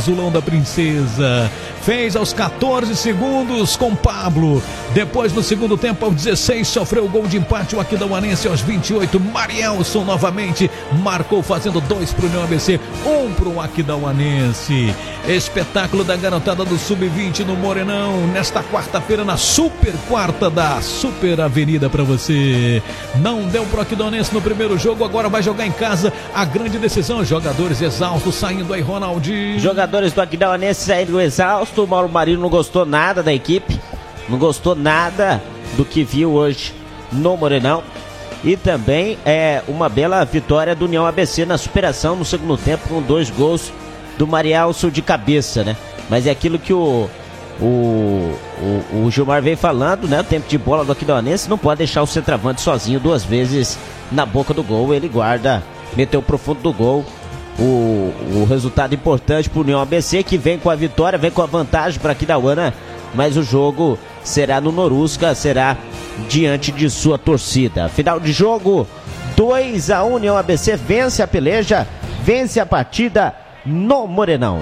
Azulão da Princesa. Fez aos 14 segundos com Pablo. Depois, no segundo tempo, aos 16, sofreu o gol de empate. O Aquidauanense aos 28. Marielson novamente marcou, fazendo dois para o União ABC, um para o Aquidauanense. Espetáculo da garotada do Sub-20 no Morenão. Nesta quarta-feira, na super quarta da Super Avenida para você. Não deu pro Aquidauanense no primeiro jogo, agora vai jogar em casa. A grande decisão: jogadores exaustos saindo aí, Ronaldinho. Jogadores do Aquidauanense saindo exaustos. O Mauro Marinho não gostou nada da equipe. Não gostou nada do que viu hoje no Morenão. E também é uma bela vitória do União ABC na superação no segundo tempo com dois gols do Marielson de cabeça, né? Mas é aquilo que o, o, o, o Gilmar vem falando, né? O tempo de bola do Aquidauanense não pode deixar o centroavante sozinho duas vezes na boca do gol. Ele guarda, meteu profundo do gol. O, o resultado importante para o União ABC que vem com a vitória, vem com a vantagem para Aquidauana, mas o jogo será no Norusca, será diante de sua torcida. Final de jogo, 2 a 1 União ABC vence a peleja, vence a partida no Morenão.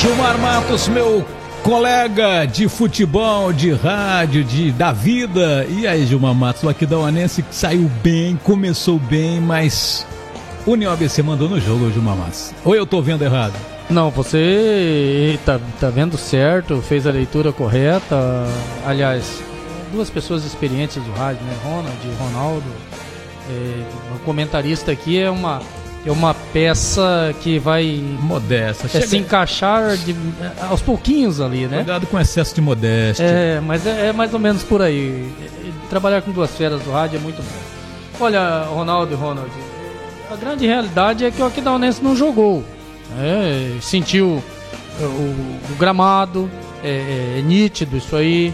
Gilmar Matos, meu colega de futebol, de rádio, de da vida. E aí, Gilmar Matos, o Aquidauanense saiu bem, começou bem, mas União ABC mandou no jogo, Gilmar Matos. Ou eu tô vendo errado? Não, você tá, tá vendo certo, fez a leitura correta. Aliás, duas pessoas experientes do rádio, né? Ronald e Ronaldo. É, o comentarista aqui é uma é uma peça que vai modesta é, se encaixar de, aos pouquinhos ali, né? Cuidado com excesso de modéstia. É, mas é, é, mais ou menos por aí. Trabalhar com duas feras do rádio é muito bom. Olha, Ronaldo e Ronald, a grande realidade é que o Aquidauanense não jogou. É, sentiu o, o gramado, é, é, nítido isso aí.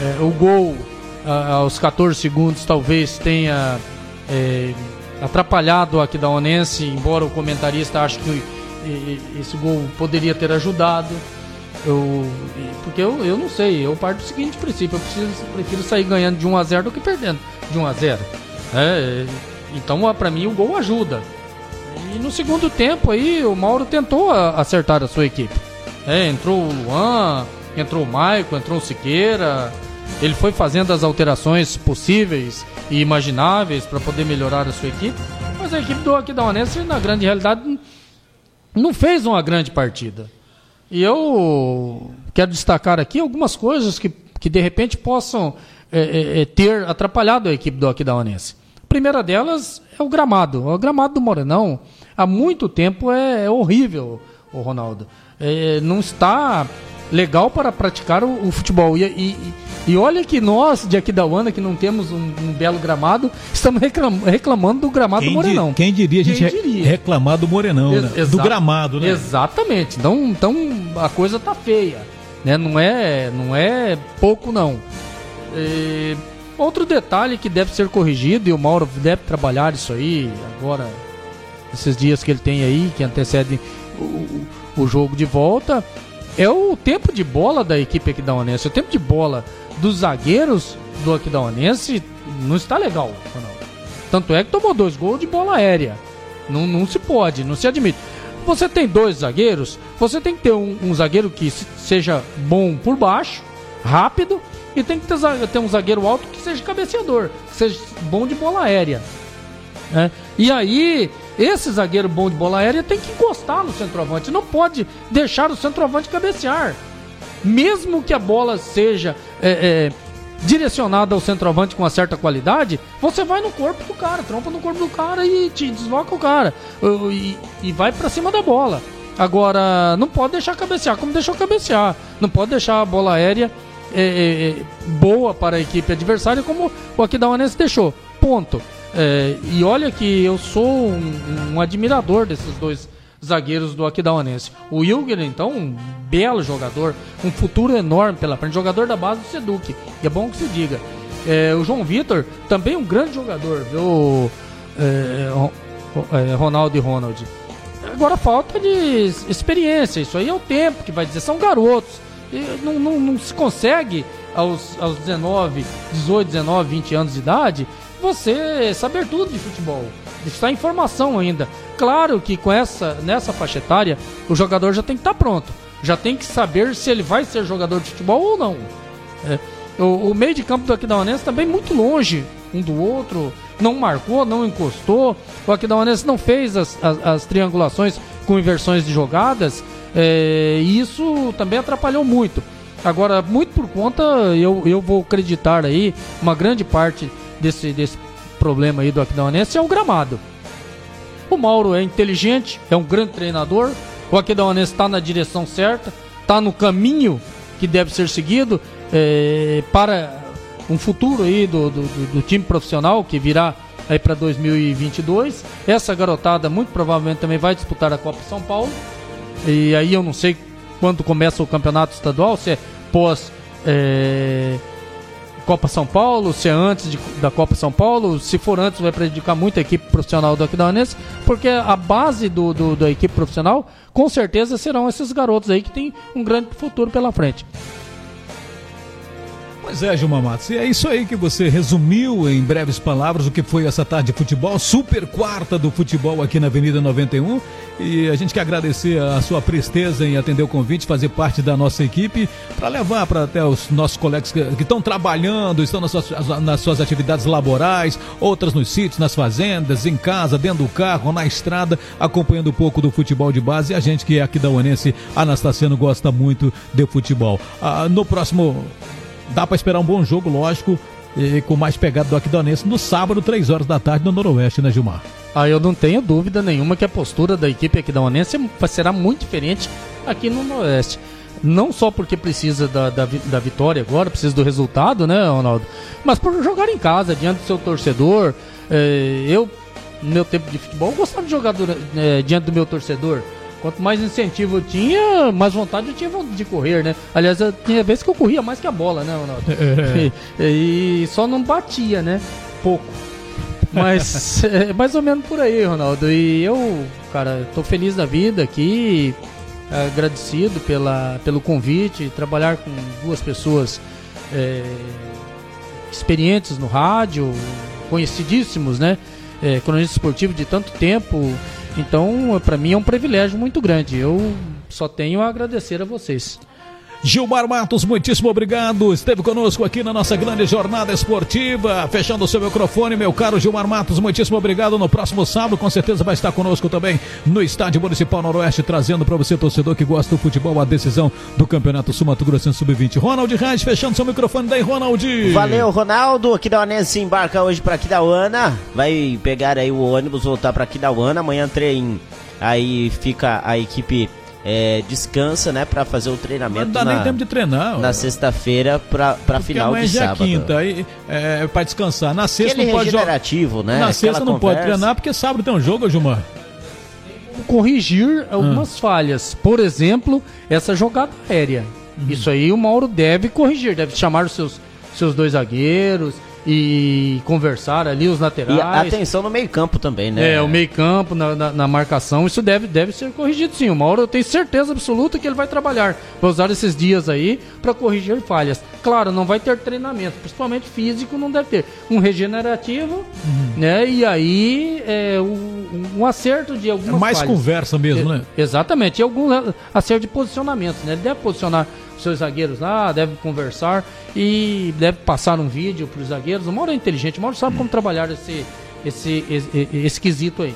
É, o gol a, aos 14 segundos talvez tenha é, atrapalhado o Aquidauanense, embora o comentarista ache que esse gol poderia ter ajudado. Eu, porque eu, eu não sei, eu parto do seguinte princípio, eu preciso, prefiro sair ganhando de 1 a 0 do que perdendo de 1 a 0. É, então, para mim, o gol ajuda. E no segundo tempo aí, o Mauro tentou acertar a sua equipe. É, entrou o Luan, entrou o Maico, entrou o Siqueira. Ele foi fazendo as alterações possíveis e imagináveis para poder melhorar a sua equipe. Mas a equipe do Aquidauanense, na grande realidade, não fez uma grande partida. E eu quero destacar aqui algumas coisas que, que de repente possam é, é, é ter atrapalhado a equipe do Aquidauanense. Primeira delas é o gramado. O gramado do Morenão, há muito tempo, é, é horrível, o Ronaldo. É, não está legal para praticar o, o futebol. E, e, e, olha que nós, de Aquidauana, que não temos um, um belo gramado, estamos reclam, reclamando do gramado quem do Morenão. Di, quem diria a gente quem diria? reclamar do Morenão, né? do gramado, né? Exatamente. Então, então a coisa tá feia. Né? Não, é, não é pouco, não. E, outro detalhe que deve ser corrigido, e o Mauro deve trabalhar isso aí agora, esses dias que ele tem aí, que antecedem o, o jogo de volta, é o tempo de bola da equipe Aquidauanense. O tempo de bola dos zagueiros do Aquidauanense não está legal. Tanto é que tomou dois gols de bola aérea. Não, não se pode, não se admite. Você tem dois zagueiros, você tem que ter um, um zagueiro que seja bom por baixo, rápido, e tem que ter, ter, um zagueiro alto que seja cabeceador, que seja bom de bola aérea. Né? E aí, esse zagueiro bom de bola aérea tem que encostar no centroavante. Não pode deixar o centroavante cabecear. Mesmo que a bola seja é, é, direcionada ao centroavante com uma certa qualidade, você vai no corpo do cara, trompa no corpo do cara e te desloca o cara. E, e vai para cima da bola. Agora, não pode deixar cabecear como deixou cabecear. Não pode deixar a bola aérea é, é, boa para a equipe adversária como o Aquidauanense deixou. Ponto. É, e olha que eu sou um, um, admirador desses dois zagueiros do Aquidauanense. O Ilger, então, um belo jogador, um futuro enorme pela frente, jogador da base do Seduc. E é bom que se diga. É, o João Vitor, também um grande jogador, viu? É, é, Ronaldo e Ronald. Agora falta de experiência, isso aí é o tempo que vai dizer, são garotos. Não, não, não, se consegue aos, aos 19, 18, 19, 20 anos de idade você saber tudo de futebol. está em formação ainda. Claro que com essa nessa faixa etária, o jogador já tem que estar tá pronto. Já tem que saber se ele vai ser jogador de futebol ou não. É, o, o, meio de campo do Aquidauanense também muito longe um do outro, não marcou, não encostou. O Aquidauanense não fez as, as, as triangulações com inversões de jogadas. É, e isso também atrapalhou muito. Agora, muito por conta, eu, eu vou acreditar aí, uma grande parte desse, desse problema aí do Aquidauanense é o gramado. O Mauro é inteligente, é um grande treinador, o Aquidauanense está na direção certa, está no caminho que deve ser seguido é, para um futuro aí do, do, do time profissional que virá aí para 2022. Essa garotada muito provavelmente também vai disputar a Copa São Paulo. E aí eu não sei quando começa o campeonato estadual, se é pós é, Copa São Paulo, se é antes de, da Copa São Paulo. Se for antes, vai prejudicar muito a equipe profissional do Aquidauanense, porque a base do, do, da equipe profissional, com certeza, serão esses garotos aí que tem um grande futuro pela frente. Pois é, Gilmar Matos. E é isso aí que você resumiu em breves palavras o que foi essa tarde de futebol, super quarta do futebol aqui na Avenida 91. E a gente quer agradecer a sua presteza em atender o convite, fazer parte da nossa equipe, para levar para até os nossos colegas que, estão trabalhando, estão nas suas, nas suas atividades laborais, outras nos sítios, nas fazendas, em casa, dentro do carro, na estrada, acompanhando um pouco do futebol de base. E a gente que é aqui da Uanense, Anastaciano, gosta muito de futebol. Ah, no próximo Dá para esperar um bom jogo, lógico, e com mais pegada do Aquidonense no sábado, 3 horas da tarde, no Noroeste, né, Gilmar? Ah, eu não tenho dúvida nenhuma que a postura da equipe aquidauanense será muito diferente aqui no Noroeste. Não só porque precisa da, da, da, vitória agora, precisa do resultado, né, Ronaldo? Mas por jogar em casa, diante do seu torcedor. É, eu, no meu tempo de futebol, gostava de jogar é, diante do meu torcedor. Quanto mais incentivo eu tinha, mais vontade eu tinha de correr, né? Aliás, eu, tinha vezes que eu corria mais que a bola, né, Ronaldo? É. E, e, só não batia, né? Pouco. Mas é mais ou menos por aí, Ronaldo. E eu, cara, tô feliz da vida aqui, agradecido pela, pelo convite, trabalhar com duas pessoas é, experientes no rádio, conhecidíssimos, né? É, cronista esportivo de tanto tempo então, para mim é um privilégio muito grande. Eu só tenho a agradecer a vocês. Gilmar Matos, muitíssimo obrigado. Esteve conosco aqui na nossa grande jornada esportiva. Fechando o seu microfone, meu caro Gilmar Matos, muitíssimo obrigado. No próximo sábado, com certeza, vai estar conosco também no Estádio Municipal Noroeste, trazendo para você, torcedor que gosta do futebol, a decisão do Campeonato Sul Grosso Sub-20. Ronald Reis, fechando seu microfone daí, Ronald. Valeu, Ronaldo. Aquidauanense embarca hoje para Aquidauana. Vai pegar aí o ônibus, voltar para Aquidauana. Amanhã trem. Aí fica a equipe é, descansa, né, para fazer o treinamento. Não dá na, nem tempo de treinar. Na sexta-feira para para final de é sábado. é quinta, aí é, para descansar. Na sexta Aquele não pode jogar. né? Na sexta não conversa. pode treinar porque sábado tem um jogo, Gilmar. Corrigir algumas hum. falhas. Por exemplo, essa jogada aérea. Uhum. Isso aí o Mauro deve corrigir, deve chamar os seus seus dois zagueiros, e conversar ali os laterais. E atenção no meio-campo também, né? É, o meio-campo na, na, na, marcação, isso deve, deve ser corrigido sim. O Mauro eu tenho certeza absoluta que ele vai trabalhar, vai usar esses dias aí para corrigir falhas. Claro, não vai ter treinamento, principalmente físico, não deve ter. Um regenerativo, uhum. né? E aí é, um, um acerto de algumas é mais falhas. conversa mesmo, né? Exatamente, e algum acerto de posicionamento, né? Ele deve posicionar seus zagueiros lá, deve conversar e deve passar um vídeo para os zagueiros. O Mauro é inteligente, o Mauro sabe como trabalhar esse, esse, esse, esse quesito aí.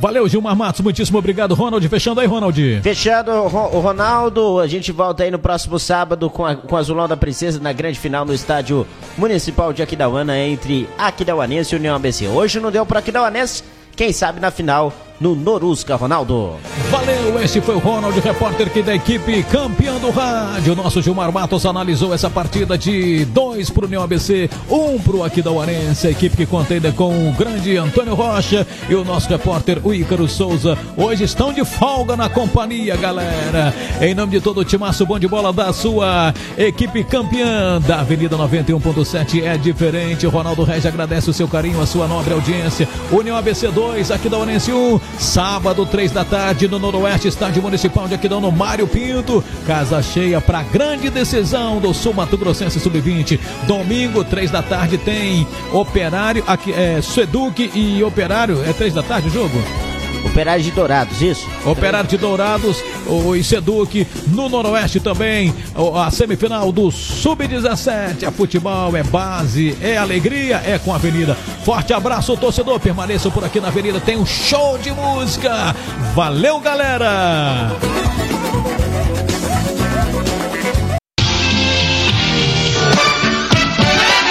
Valeu, Gilmar Matos. Muitíssimo obrigado, Ronald. Fechando aí, Ronald. Fechando, o Ronaldo. A gente volta aí no próximo sábado com, a, com Azulão da Princesa na grande final no estádio municipal de Aquidauana entre Aquidauanense e União ABC. Hoje não deu para Aquidauanense, quem sabe na final no Norusca, Ronaldo. Valeu, esse foi o Ronald, repórter aqui da equipe campeão do rádio. Nosso Gilmar Matos analisou essa partida de dois para o União ABC, um para o Aquidauanense, a equipe que conta ainda com o grande Antônio Rocha e o nosso repórter, o Ícaro Souza. Hoje estão de folga na companhia, galera. Em nome de todo o timaço bom de bola da sua equipe campeã da Avenida 91.7 é diferente. Ronaldo Reis agradece o seu carinho, a sua nobre audiência. União ABC 2, Aquidauanense 1. Sábado, três da tarde, no Noroeste, Estádio Municipal de Aquidão, no Mário Pinto. Casa cheia para grande decisão do Sul Mato Grossense Sub-20. Domingo, três da tarde, tem Operário, aqui, é, Seduc e Operário. É três da tarde o jogo? Operário de Dourados, isso? Operário de Dourados, o Iseduc, no Noroeste também, a semifinal do Sub-17. É futebol, é base, é alegria, é com a Avenida. Forte abraço, torcedor. Permaneçam por aqui na Avenida, tem um show de música. Valeu, galera!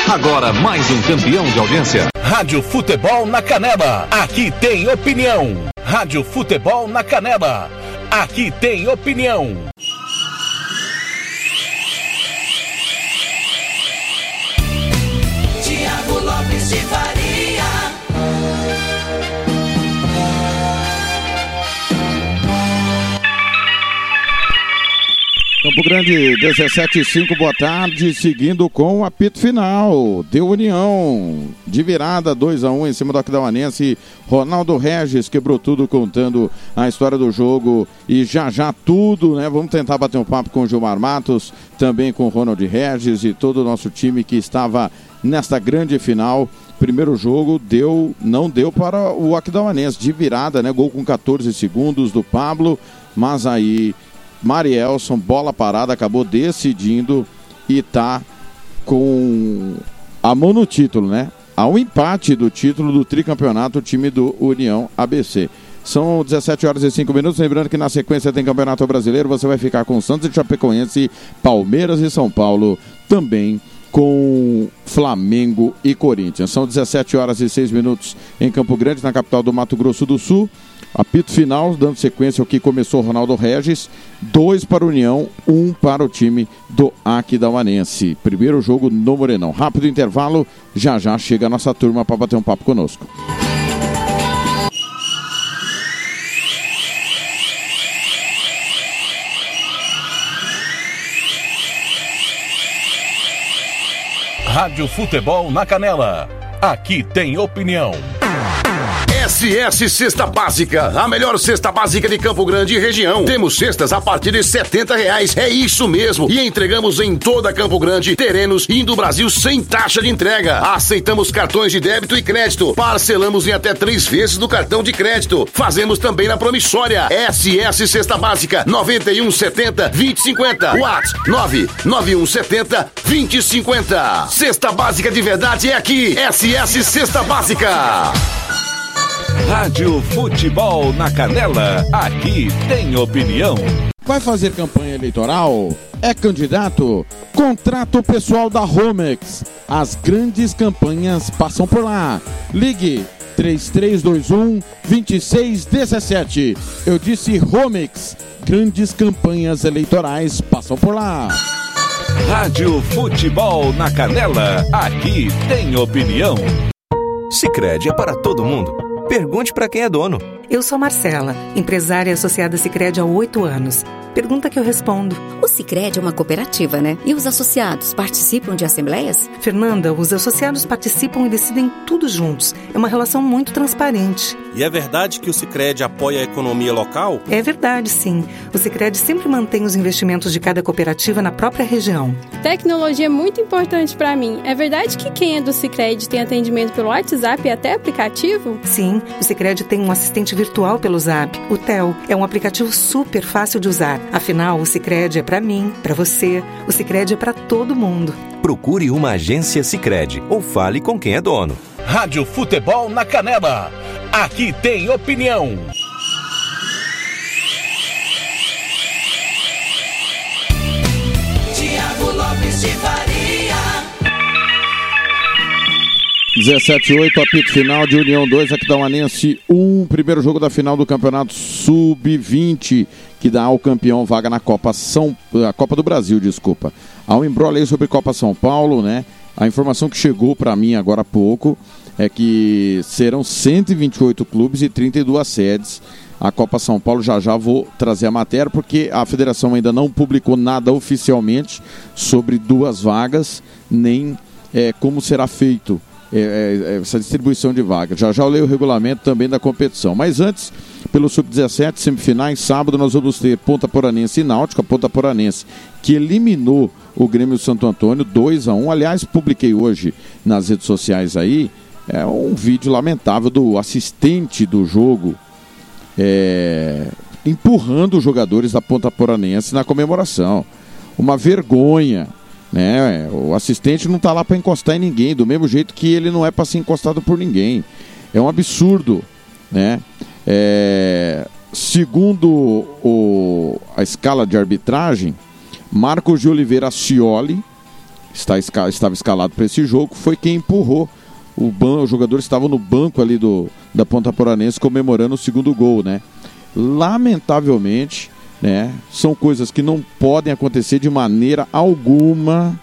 Agora mais um campeão de audiência. Rádio Futebol na Canela. Aqui tem opinião. Rádio Futebol na Canela. Aqui tem opinião. Tiago Lopes de. Campo Grande 17 5, boa tarde, seguindo com o apito final. Deu União de virada 2 a 1 em cima do Aquidauanense. Ronaldo Regis quebrou tudo contando a história do jogo e já já tudo, né? Vamos tentar bater um papo com o Gilmar Matos, também com o Ronald Regis e todo o nosso time que estava nesta grande final. Primeiro jogo deu, não deu para o Aquidauanense de virada, né? Gol com 14 segundos do Pablo, mas aí Marielson, bola parada, acabou decidindo e tá com a mão no título, né? Há um empate do título do tricampeonato, time do União ABC. São 17 horas e 5 minutos. Lembrando que na sequência tem Campeonato Brasileiro. Você vai ficar com Santos e Chapecoense, Palmeiras e São Paulo. Também com Flamengo e Corinthians. São 17 horas e 6 minutos em Campo Grande, na capital do Mato Grosso do Sul. Apito final, dando sequência ao que começou Ronaldo Regis. Dois para a União, um para o time do Aquidauanense. Primeiro jogo no Morenão. Rápido intervalo, já já chega a nossa turma para bater um papo conosco. Rádio Futebol na Canela. Aqui tem opinião. SS Cesta Básica, a melhor cesta básica de Campo Grande e região. Temos cestas a partir de setenta reais, é isso mesmo. E entregamos em toda Campo Grande, terrenos e Brasil sem taxa de entrega. Aceitamos cartões de débito e crédito. Parcelamos em até três vezes no cartão de crédito. Fazemos também na promissória. SS Cesta Básica, 9170 2050. WhatsApp 99170 2050. Cesta Básica de verdade é aqui. SS Cesta Básica. Rádio Futebol na Canela. Aqui tem opinião. Vai fazer campanha eleitoral? É candidato? Contrato pessoal da Romex. As grandes campanhas passam por lá. Ligue 3321 2617. Eu disse Romex. Grandes campanhas eleitorais passam por lá. Rádio Futebol na Canela. Aqui tem opinião. Sicredi é para todo mundo. Pergunte para quem é dono. Eu sou Marcela, empresária associada Sicredi há oito anos. Pergunta que eu respondo. O Sicredi é uma cooperativa, né? E os associados participam de assembleias? Fernanda, os associados participam e decidem tudo juntos. É uma relação muito transparente. E é verdade que o Sicredi apoia a economia local? É verdade, sim. O Sicredi sempre mantém os investimentos de cada cooperativa na própria região. Tecnologia é muito importante para mim. É verdade que quem é do Sicredi tem atendimento pelo WhatsApp e até aplicativo? Sim, o Sicredi tem um assistente virtual pelo Zap, o Tel. É um aplicativo super fácil de usar. Afinal, o Sicredi é para mim, para você. O Sicredi é para todo mundo. Procure uma agência Sicredi ou fale com quem é dono. Rádio Futebol na Canela. Aqui tem opinião. Tiago Lopes de Faria. 17-8, apito final de União 2, Aquidauanense 1, primeiro jogo da final do Campeonato Sub-20, que dá ao campeão vaga na Copa São a Copa do Brasil, desculpa. Há um embrolho aí sobre Copa São Paulo, né? A informação que chegou para mim agora há pouco é que serão 128 clubes e 32 sedes. A Copa São Paulo já já vou trazer a matéria, porque a federação ainda não publicou nada oficialmente sobre duas vagas, nem é, como será feito é, é, essa distribuição de vagas. Já já eu leio o regulamento também da competição. Mas antes, pelo Sub-17, semifinais. Sábado nós vamos ter Ponta Poranense e Náutica. Ponta Poranense que eliminou o Grêmio Santo Antônio 2 a 1 Aliás, publiquei hoje nas redes sociais aí é um vídeo lamentável do assistente do jogo é, empurrando os jogadores da Ponta Poranense na comemoração. Uma vergonha. Né? O assistente não está lá para encostar em ninguém, do mesmo jeito que ele não é para ser encostado por ninguém. É um absurdo. Né? É, segundo o, a escala de arbitragem, Marcos de Oliveira Cioli, está, estava escalado para esse jogo, foi quem empurrou o, ban, os jogadores estavam no banco ali do, da Ponta Poranense comemorando o segundo gol, né? Lamentavelmente, né? São coisas que não podem acontecer de maneira alguma.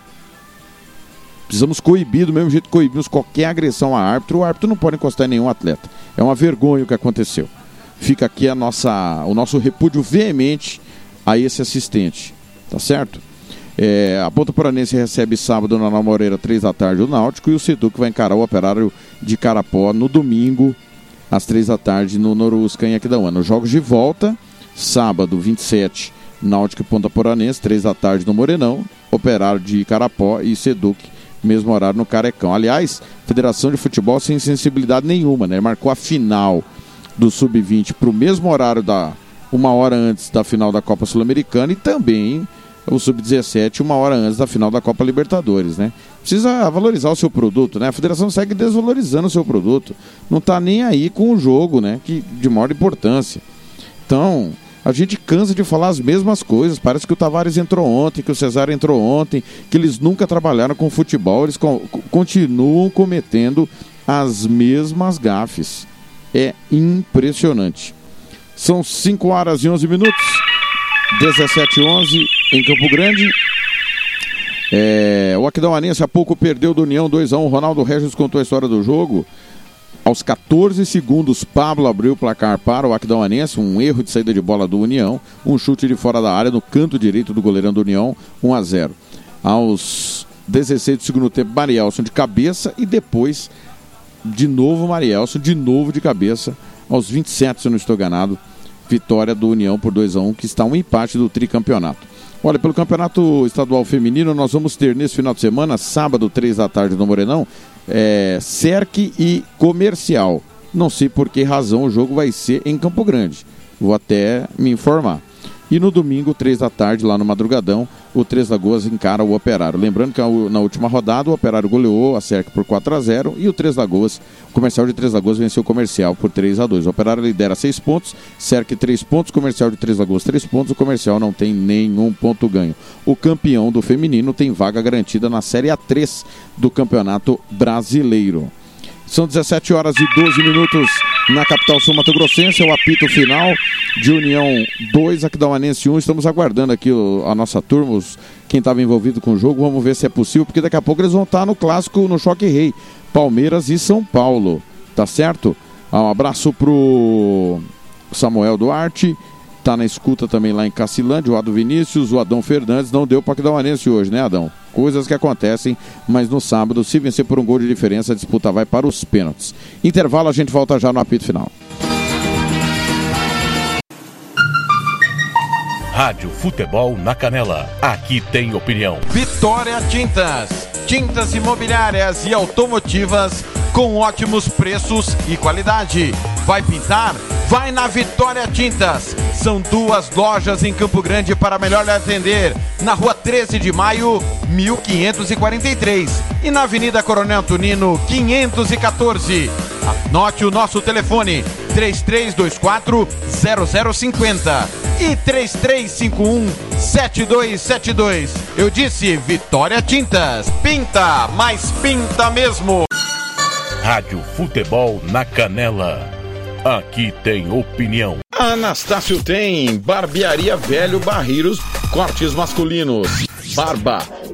Precisamos coibir, do mesmo jeito que coibimos qualquer agressão a árbitro. O árbitro não pode encostar em nenhum atleta. É uma vergonha o que aconteceu. Fica aqui a nossa, o nosso repúdio veemente a esse assistente. Tá certo? É, a Ponta Poranense recebe sábado na Moreira, 3 da tarde, o Náutico. E o Seduc vai encarar o Operário de Carapó no domingo, às 3 da tarde, no Norusca, em Aquidauana. Os jogos de volta, sábado, 27, Náutico e Ponta Poranense, 3 da tarde no Morenão. Operário de Carapó e Seduc, mesmo horário no Carecão. Aliás, Federação de Futebol sem sensibilidade nenhuma, né? Marcou a final do Sub-20 para o mesmo horário da uma hora antes da final da Copa Sul-Americana e também o Sub-17 uma hora antes da final da Copa Libertadores, né? Precisa valorizar o seu produto, né? A federação segue desvalorizando o seu produto. Não está nem aí com o jogo, né? Que, de maior importância. Então, a gente cansa de falar as mesmas coisas. Parece que o Tavares entrou ontem, que o Cesar entrou ontem, que eles nunca trabalharam com futebol, eles co continuam cometendo as mesmas gafes. É impressionante. São 5 horas e 11 minutos. 17 11 em Campo Grande. É, o Aquidauanense há pouco perdeu do União 2x1. Um. Ronaldo Regis contou a história do jogo. Aos 14 segundos, Pablo abriu o placar para o Aquidauanense. Um erro de saída de bola do União. Um chute de fora da área no canto direito do goleirão do União. 1 a 0 Aos 16 do segundo tempo, Marielson de cabeça. E depois, de novo, Marielson, de novo de cabeça. Aos 27, se eu não estou enganado vitória do União por 2 a 1 que está um empate do tricampeonato. Olha, pelo Campeonato Estadual Feminino, nós vamos ter nesse final de semana, sábado, 3 da tarde no Morenão, é, e Comercial. Não sei por que razão o jogo vai ser em Campo Grande. Vou até me informar. E no domingo, 3 da tarde, lá no Madrugadão, o Três Lagoas encara o Operário. Lembrando que na última rodada o Operário goleou a Cerc por 4 a 0 e o Três Lagoas, o comercial de Três Lagoas venceu o comercial por 3 a 2 O Operário lidera 6 pontos, Cerc 3 pontos, comercial de Três Lagoas 3 pontos, o comercial não tem nenhum ponto ganho. O campeão do feminino tem vaga garantida na Série A3 do Campeonato Brasileiro. São 17 horas e 12 minutos na capital sul Mato Grossense. É o apito final de União 2, Aquidauanense 1. Estamos aguardando aqui a nossa turma, os, quem estava envolvido com o jogo. Vamos ver se é possível, porque daqui a pouco eles vão estar no clássico, no Choque Rei. Palmeiras e São Paulo. Tá certo? Um abraço pro Samuel Duarte. Tá na escuta também lá em Cacilândia, o Ado Vinícius, o Adão Fernandes. Não deu para Aquidauanense hoje, né, Adão? coisas que acontecem, mas no sábado, se vencer por um gol de diferença, a disputa vai para os pênaltis. Intervalo, a gente volta já no apito final. Rádio Futebol na Canela. Aqui tem opinião. Vitória Tintas. Tintas imobiliárias e automotivas com ótimos preços e qualidade. Vai pintar? Vai na Vitória Tintas. São duas lojas em Campo Grande para melhor lhe atender. Na rua 13 de maio, 1543. E na Avenida Coronel Tunino, 514. Anote o nosso telefone: 3324 0050 e 3351 7272. Eu disse Vitória Tintas. Pinta, mas pinta mesmo. Rádio Futebol na Canela. Aqui tem opinião. Anastácio tem barbearia velho barreiros cortes masculinos. Barba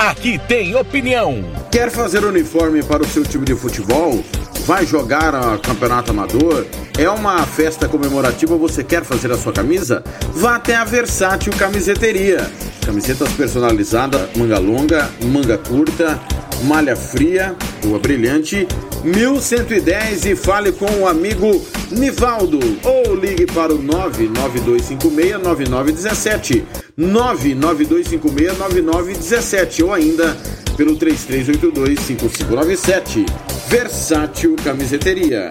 Aqui tem opinião. Quer fazer uniforme para o seu time de futebol? Vai jogar a campeonato amador? É uma festa comemorativa, você quer fazer a sua camisa? Vá até a Versátil Camiseteria. Camisetas personalizadas, manga longa, manga curta, malha fria, rua brilhante, 1110 e fale com o amigo Nivaldo ou ligue para o 992569917 992569917 ou ainda pelo 33825597 Versátil Camiseteria.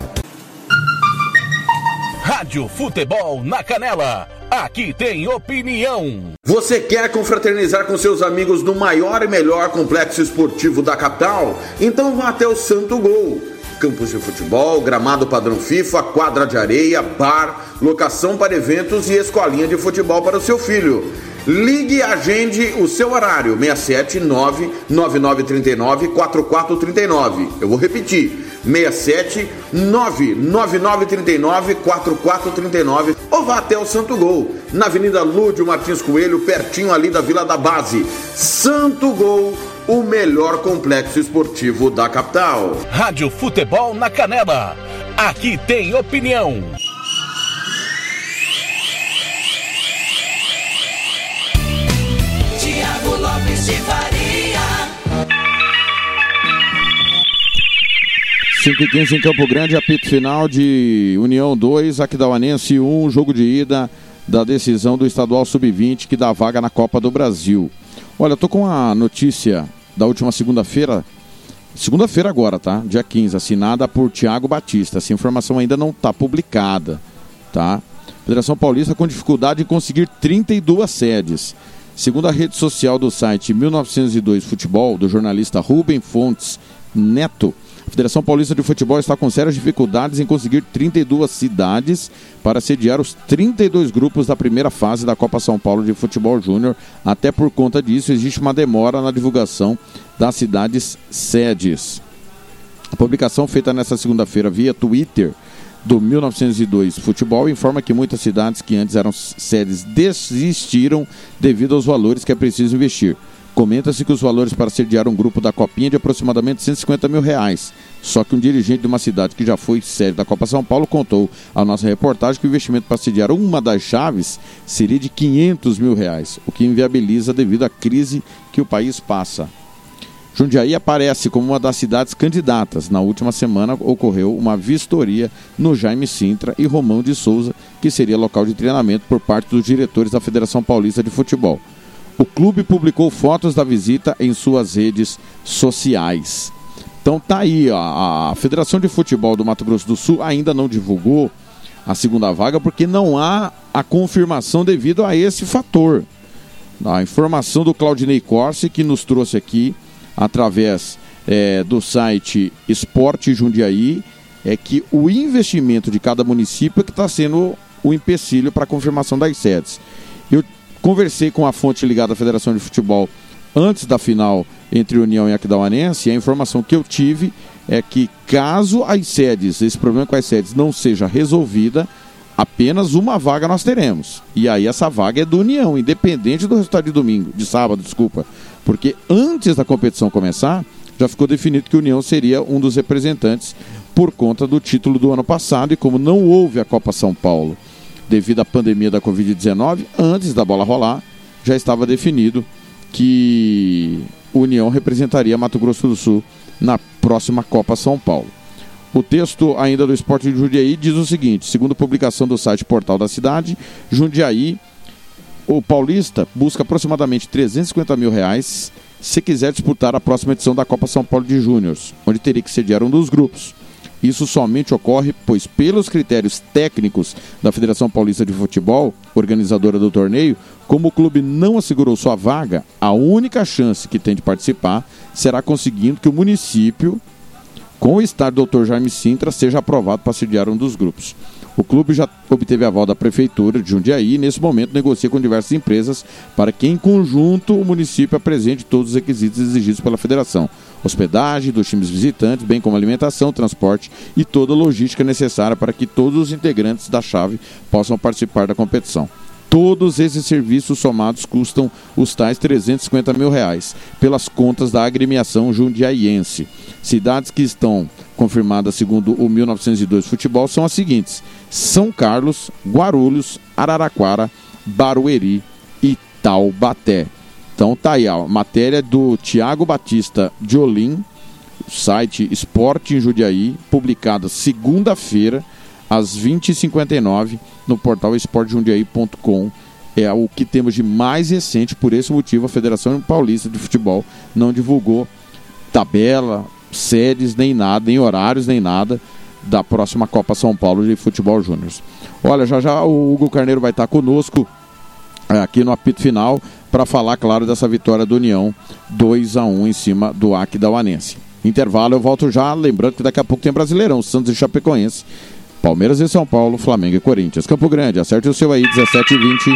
Rádio Futebol na Canela. Aqui tem opinião. Você quer confraternizar com seus amigos no maior e melhor complexo esportivo da capital? Então vá até o Santo Gol. Campos de futebol, gramado padrão FIFA, quadra de areia, bar, locação para eventos e escolinha de futebol para o seu filho. Ligue e agende o seu horário, 679 9939 4439. Eu vou repetir, 67 99939 4439 ou vá até o Santo Gol, na Avenida Lúdio Martins Coelho, pertinho ali da Vila da Base. Santo Gol, o melhor complexo esportivo da capital. Rádio Futebol na Canela. Aqui tem opinião. 5 e 15 em Campo Grande, apito final de União 2, Aquidauanense 1, jogo de ida da decisão do Estadual Sub-20 que dá vaga na Copa do Brasil. Olha, eu tô com a notícia da última segunda-feira, segunda-feira agora, tá? Dia 15, assinada por Tiago Batista. Essa informação ainda não está publicada, tá? Federação Paulista com dificuldade em conseguir 32 sedes. Segundo a rede social do site 1902 Futebol, do jornalista Rubem Fontes Neto, a Federação Paulista de Futebol está com sérias dificuldades em conseguir 32 cidades para sediar os 32 grupos da primeira fase da Copa São Paulo de Futebol Júnior. Até por conta disso, existe uma demora na divulgação das cidades sedes. A publicação feita nesta segunda-feira via Twitter do 1902 Futebol informa que muitas cidades que antes eram sedes desistiram devido aos valores que é preciso investir. Comenta-se que os valores para sediar um grupo da Copinha é de aproximadamente 150 mil reais. Só que um dirigente de uma cidade que já foi sede da Copa São Paulo contou à nossa reportagem que o investimento para sediar uma das chaves seria de 500 mil reais, o que inviabiliza devido à crise que o país passa. Jundiaí aparece como uma das cidades candidatas. Na última semana ocorreu uma vistoria no Jaime Sintra e Romão de Souza, que seria local de treinamento por parte dos diretores da Federação Paulista de Futebol. O clube publicou fotos da visita em suas redes sociais. Então tá aí, ó, a Federação de Futebol do Mato Grosso do Sul ainda não divulgou a segunda vaga porque não há a confirmação devido a esse fator. A informação do Claudinei Corsi que nos trouxe aqui através é, do site Esporte Jundiaí é que o investimento de cada município é que está sendo o empecilho para a confirmação das sedes. Conversei com a fonte ligada à Federação de Futebol antes da final entre União e Aquidauanense e a informação que eu tive é que caso as sedes, esse problema com as sedes não seja resolvida, apenas uma vaga nós teremos. E aí essa vaga é do União, independente do resultado de domingo, de sábado, desculpa. Porque antes da competição começar, já ficou definido que a União seria um dos representantes por conta do título do ano passado e como não houve a Copa São Paulo devido à pandemia da Covid-19, antes da bola rolar, já estava definido que União representaria Mato Grosso do Sul na próxima Copa São Paulo. O texto ainda do Esporte de Jundiaí diz o seguinte: segundo publicação do site Portal da Cidade, Jundiaí, o paulista busca aproximadamente 350 mil reais se quiser disputar a próxima edição da Copa São Paulo de Júniors, onde teria que sediar um dos grupos. Isso somente ocorre pois, pelos critérios técnicos da Federação Paulista de Futebol, organizadora do torneio, como o clube não assegurou sua vaga, a única chance que tem de participar será conseguindo que o município, com o estádio Dr. Jaime Sintra, seja aprovado para sediar um dos grupos. O clube já obteve aval da Prefeitura de Jundiaí e, nesse momento, negocia com diversas empresas para que, em conjunto, o município apresente todos os requisitos exigidos pela Federação. Hospedagem dos times visitantes, bem como alimentação, transporte e toda a logística necessária para que todos os integrantes da chave possam participar da competição. Todos esses serviços somados custam os tais 350 mil reais, pelas contas da agremiação jundiaiense. Cidades que estão confirmadas segundo o 1902 Futebol são as seguintes: São Carlos, Guarulhos, Araraquara, Barueri e Taubaté. Então tá aí a matéria do Tiago Batista de Olim, site Esporte em Judiaí, publicada segunda-feira, às 20h59, no portal esportejundiaí.com. É o que temos de mais recente, por esse motivo a Federação Paulista de Futebol não divulgou tabela, sedes, nem nada, nem horários, nem nada da próxima Copa São Paulo de Futebol Júnior. Olha, já já o Hugo Carneiro vai estar conosco é, aqui no apito final para falar, claro, dessa vitória do União 2 a 1 em cima do Aquidauanense. Intervalo, eu volto já, lembrando que daqui a pouco tem Brasileirão, Santos e Chapecoense, Palmeiras e São Paulo, Flamengo e Corinthians. Campo Grande, acerte o seu aí, 17 e 20.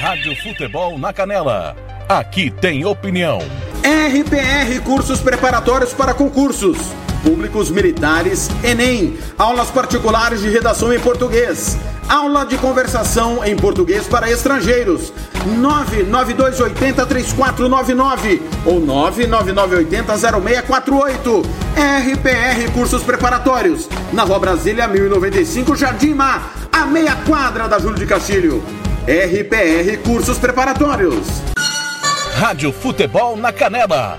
Rádio Futebol na Canela. Aqui tem opinião. RPR Cursos Preparatórios para Concursos. Públicos Militares, Enem. Aulas particulares de redação em português. Aula de conversação em português para estrangeiros. 992803499 ou 999800648. RPR Cursos Preparatórios. Na Rua Brasília 1095, Jardim Mar, a meia quadra da Júlio de Castilho. RPR Cursos Preparatórios. Rádio Futebol na Canela.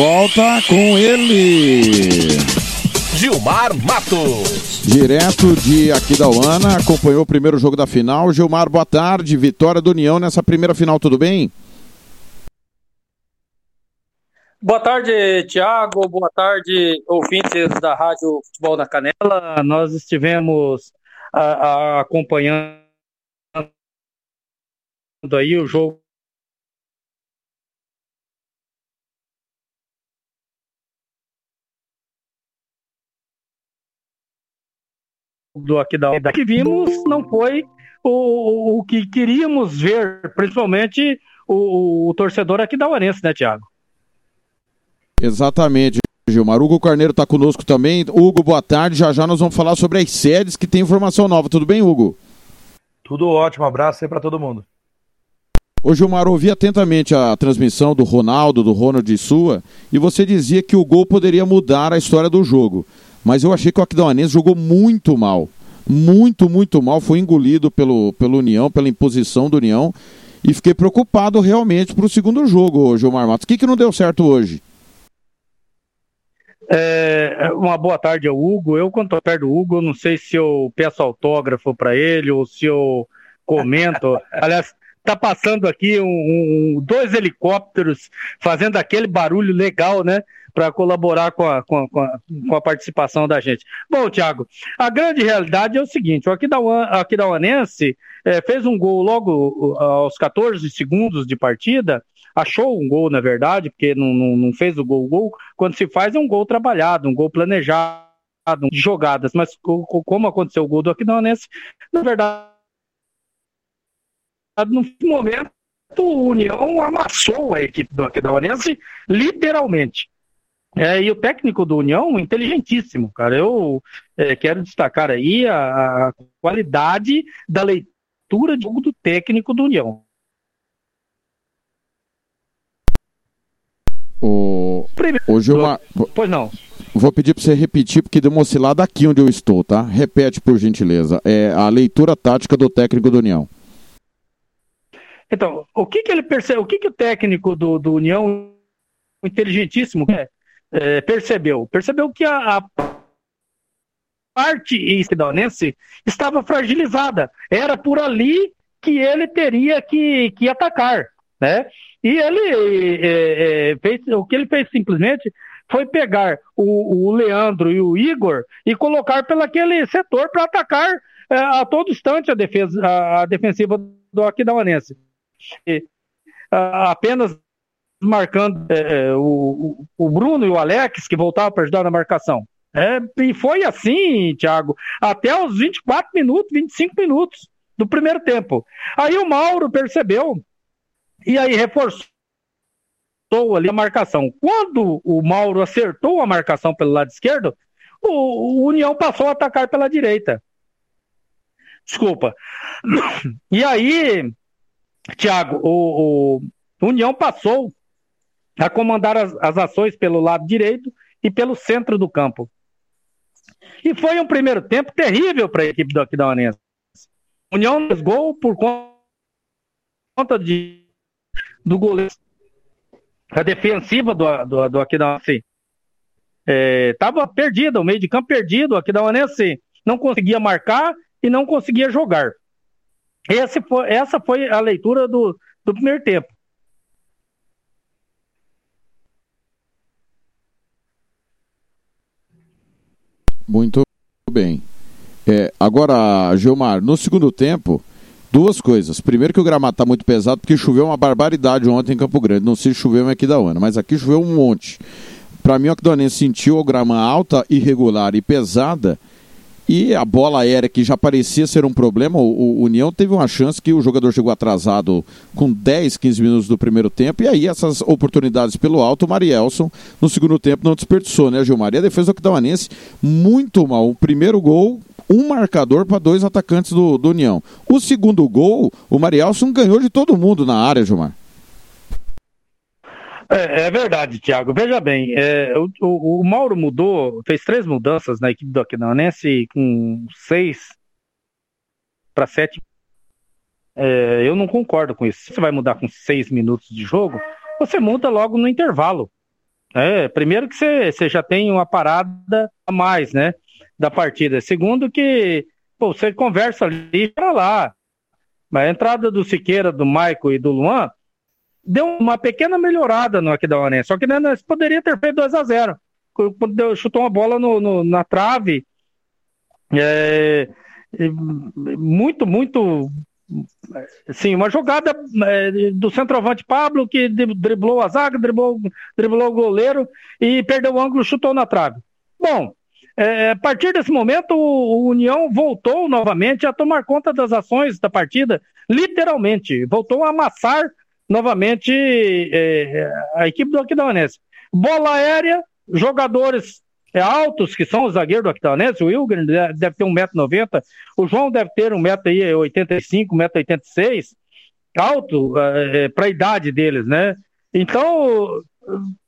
volta com ele. Gilmar Matos. Direto de Aquidauana, acompanhou o primeiro jogo da final. Gilmar, boa tarde. Vitória do União nessa primeira final, tudo bem? Boa tarde, Tiago. Boa tarde, ouvintes da Rádio Futebol na Canela. Nós estivemos a, a, acompanhando aí o jogo do aqui da da que vimos não foi o, o que queríamos ver, principalmente o, o torcedor aqui da Uarense, né, Tiago? Exatamente. Gilmar. Hugo Carneiro está conosco também. Hugo, boa tarde. Já já nós vamos falar sobre as sedes que tem informação nova. Tudo bem, Hugo? Tudo ótimo. Abraço aí para todo mundo. Ô Gilmar, ouvi atentamente a transmissão do Ronaldo, do Ronald e sua, e você dizia que o gol poderia mudar a história do jogo mas eu achei que o Aquidauanense jogou muito mal. Muito, muito mal. Foi engolido pelo, pelo União, pela imposição do União. E fiquei preocupado realmente para o segundo jogo, Gilmar Matos. O que, que não deu certo hoje? É, uma boa tarde ao Hugo. Eu, quando estou perto do Hugo, eu não sei se eu peço autógrafo para ele ou se eu comento. Aliás, tá passando aqui um, um, dois helicópteros fazendo aquele barulho legal, né? Para colaborar com a, com, a, com a, participação da gente. Bom, Thiago, a grande realidade é o seguinte: o Aquidauanense é, fez um gol logo aos 14 segundos de partida, achou um gol, na verdade, porque não, não, não fez o gol, gol. Quando se faz é um gol trabalhado, um gol planejado, de jogadas, mas como aconteceu o gol do Aquidauanense, na verdade, no momento, o União amassou a equipe do Aquidauanense, literalmente. É, e o técnico do União, inteligentíssimo, cara. Eu é, quero destacar aí a, a, qualidade da leitura de jogo do técnico do União. O, Primeiro, o Gilmar, Pois não. vou pedir para você repetir, porque deu uma oscilada aqui onde eu estou, tá? Repete, por gentileza. É a leitura tática do técnico do União. Então, o que, que ele percebe, o que, que o técnico do, do União, inteligentíssimo, é, é, percebeu? Percebeu que a, a parte estadunidense estava fragilizada. Era por ali que ele teria que, que atacar, né? E ele é, é, fez, o que ele fez simplesmente foi pegar o, o Leandro e o Igor e colocar pelaquele setor para atacar é, a todo instante a defesa a, a defensiva do Aquidauanense. E, a, apenas marcando é, o, o Bruno e o Alex que voltavam para ajudar na marcação. É, e foi assim, Thiago, até os 24 minutos, 25 minutos do primeiro tempo. Aí o Mauro percebeu e aí reforçou ali a marcação. Quando o Mauro acertou a marcação pelo lado esquerdo, o, o União passou a atacar pela direita. Desculpa. E aí, Thiago, o, o União passou a comandar as, as ações pelo lado direito e pelo centro do campo. E foi um primeiro tempo terrível para a equipe do Aquidauanense. União fez gol por conta de, do goleiro. A defensiva do, do, do Aquidauanense estava é, perdida, o meio de campo perdido. O Aquidauanense não conseguia marcar e não conseguia jogar. Foi, essa foi a leitura do, do primeiro tempo. Muito bem. É, agora, Gilmar, no segundo tempo, duas coisas. Primeiro que o gramado está muito pesado, porque choveu uma barbaridade ontem em Campo Grande. Não sei se choveu em Aquidauana, mas aqui choveu um monte. Para mim, o Aquidauanense sentiu a grama alta, irregular e pesada, e a bola aérea, que já parecia ser um problema, o, União teve uma chance que o jogador chegou atrasado com 10, 15 minutos do primeiro tempo, e aí essas oportunidades pelo alto, o Marielson, no segundo tempo, não desperdiçou, né, Gilmar? E a defesa do Aquidauanense, muito mal. O primeiro gol, um marcador para dois atacantes do, do União. O segundo gol, o Marielson ganhou de todo mundo na área, Gilmar. É, é, verdade, Thiago. Veja bem, é, o, o, o, Mauro mudou, fez três mudanças na equipe do Aquidauanense com seis para sete. É, eu não concordo com isso. Se você vai mudar com seis minutos de jogo, você muda logo no intervalo. É, primeiro que você, você já tem uma parada a mais, né, da partida. Segundo que pô, você conversa ali para lá. A entrada do Siqueira, do Maico e do Luan deu uma pequena melhorada no Aquidauanense. Só que né, poderia ter feito 2 a 0 Quando chutou uma bola no, no, na trave. É, muito, muito. Sim, uma jogada é, do centroavante Pablo que driblou a zaga, driblou, driblou o goleiro e perdeu o ângulo, chutou na trave. Bom, é, a partir desse momento, o, o União voltou novamente a tomar conta das ações da partida, literalmente. Voltou a amassar novamente é, a equipe do Aquidauanense. Bola aérea, jogadores é, altos, que são os zagueiros do Aquidauanense, o Wilger deve ter 1,90m, o João deve ter 1,85m, 1,86m, alto é, para a idade deles, né? Então,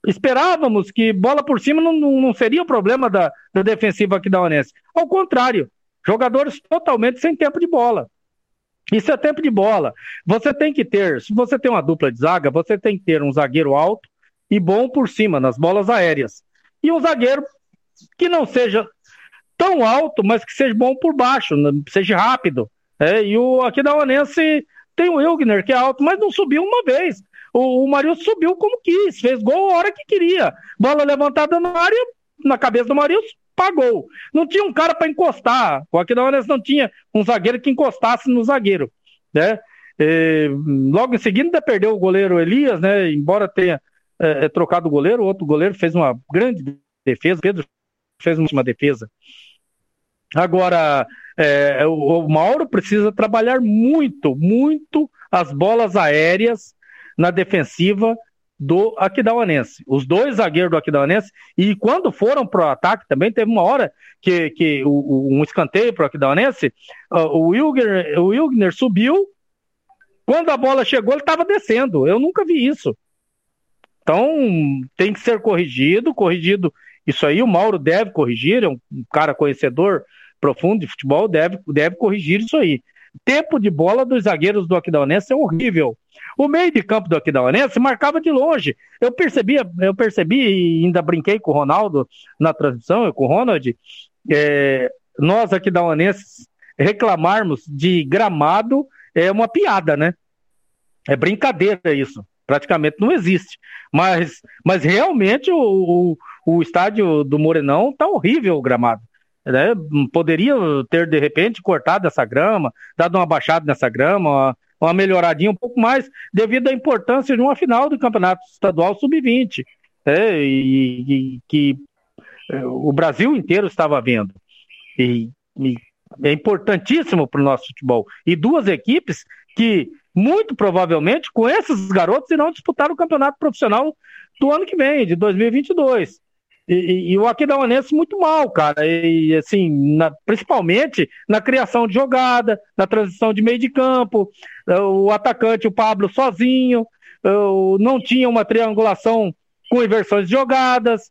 esperávamos que bola por cima não, não seria o problema da, da defensiva aquidauanense. Ao contrário, jogadores totalmente sem tempo de bola. Isso é tempo de bola. Você tem que ter, se você tem uma dupla de zaga, você tem que ter um zagueiro alto e bom por cima, nas bolas aéreas. E um zagueiro que não seja tão alto, mas que seja bom por baixo, seja rápido. É, e o aqui da Onense tem o Wilgner, que é alto, mas não subiu uma vez. O, o Mario subiu como quis, fez gol a hora que queria. Bola levantada na área, na cabeça do Mario, pagou. Não tinha um cara para encostar. O Aquidauanense não tinha um zagueiro que encostasse no zagueiro, né? E, logo em seguida perdeu o goleiro Elias, né? Embora tenha é, trocado o goleiro, o outro goleiro fez uma grande defesa. Pedro fez uma defesa. Agora, é, o, o Mauro precisa trabalhar muito, muito as bolas aéreas na defensiva do Aquidauanense. Os dois zagueiros do Aquidauanense, e quando foram para o ataque também, teve uma hora que, que o, um escanteio para o Aquidauanense, uh, o, Wilger, o Wilgner subiu, quando a bola chegou ele estava descendo, eu nunca vi isso. Então, tem que ser corrigido, corrigido. Isso aí o Mauro deve corrigir, é um cara conhecedor profundo de futebol, deve, deve corrigir isso aí. Tempo de bola dos zagueiros do Aquidauanense é horrível. O meio de campo do Aquidauanense marcava de longe. Eu percebi, eu percebi e ainda brinquei com o Ronaldo na transmissão, eu com o Ronald. É, nós Aquidauanenses reclamarmos de gramado é uma piada, né? É brincadeira isso. Praticamente não existe. Mas, mas realmente o, o, o estádio do Morenão tá horrível o gramado. Né? Poderia ter, de repente, cortado essa grama, dado uma baixada nessa grama, uma, melhoradinha um pouco mais, devido à importância de uma final do Campeonato Estadual Sub-20, né? e, e, que é, o Brasil inteiro estava vendo. E, e é importantíssimo para o nosso futebol. E duas equipes que, muito provavelmente, com esses garotos, irão disputar o campeonato profissional do ano que vem, de 2022. E, e, o Aquidauanense muito mal, cara. E assim, na, principalmente na criação de jogada, na transição de meio de campo, o atacante, o Pablo, sozinho, não tinha uma triangulação com inversões de jogadas.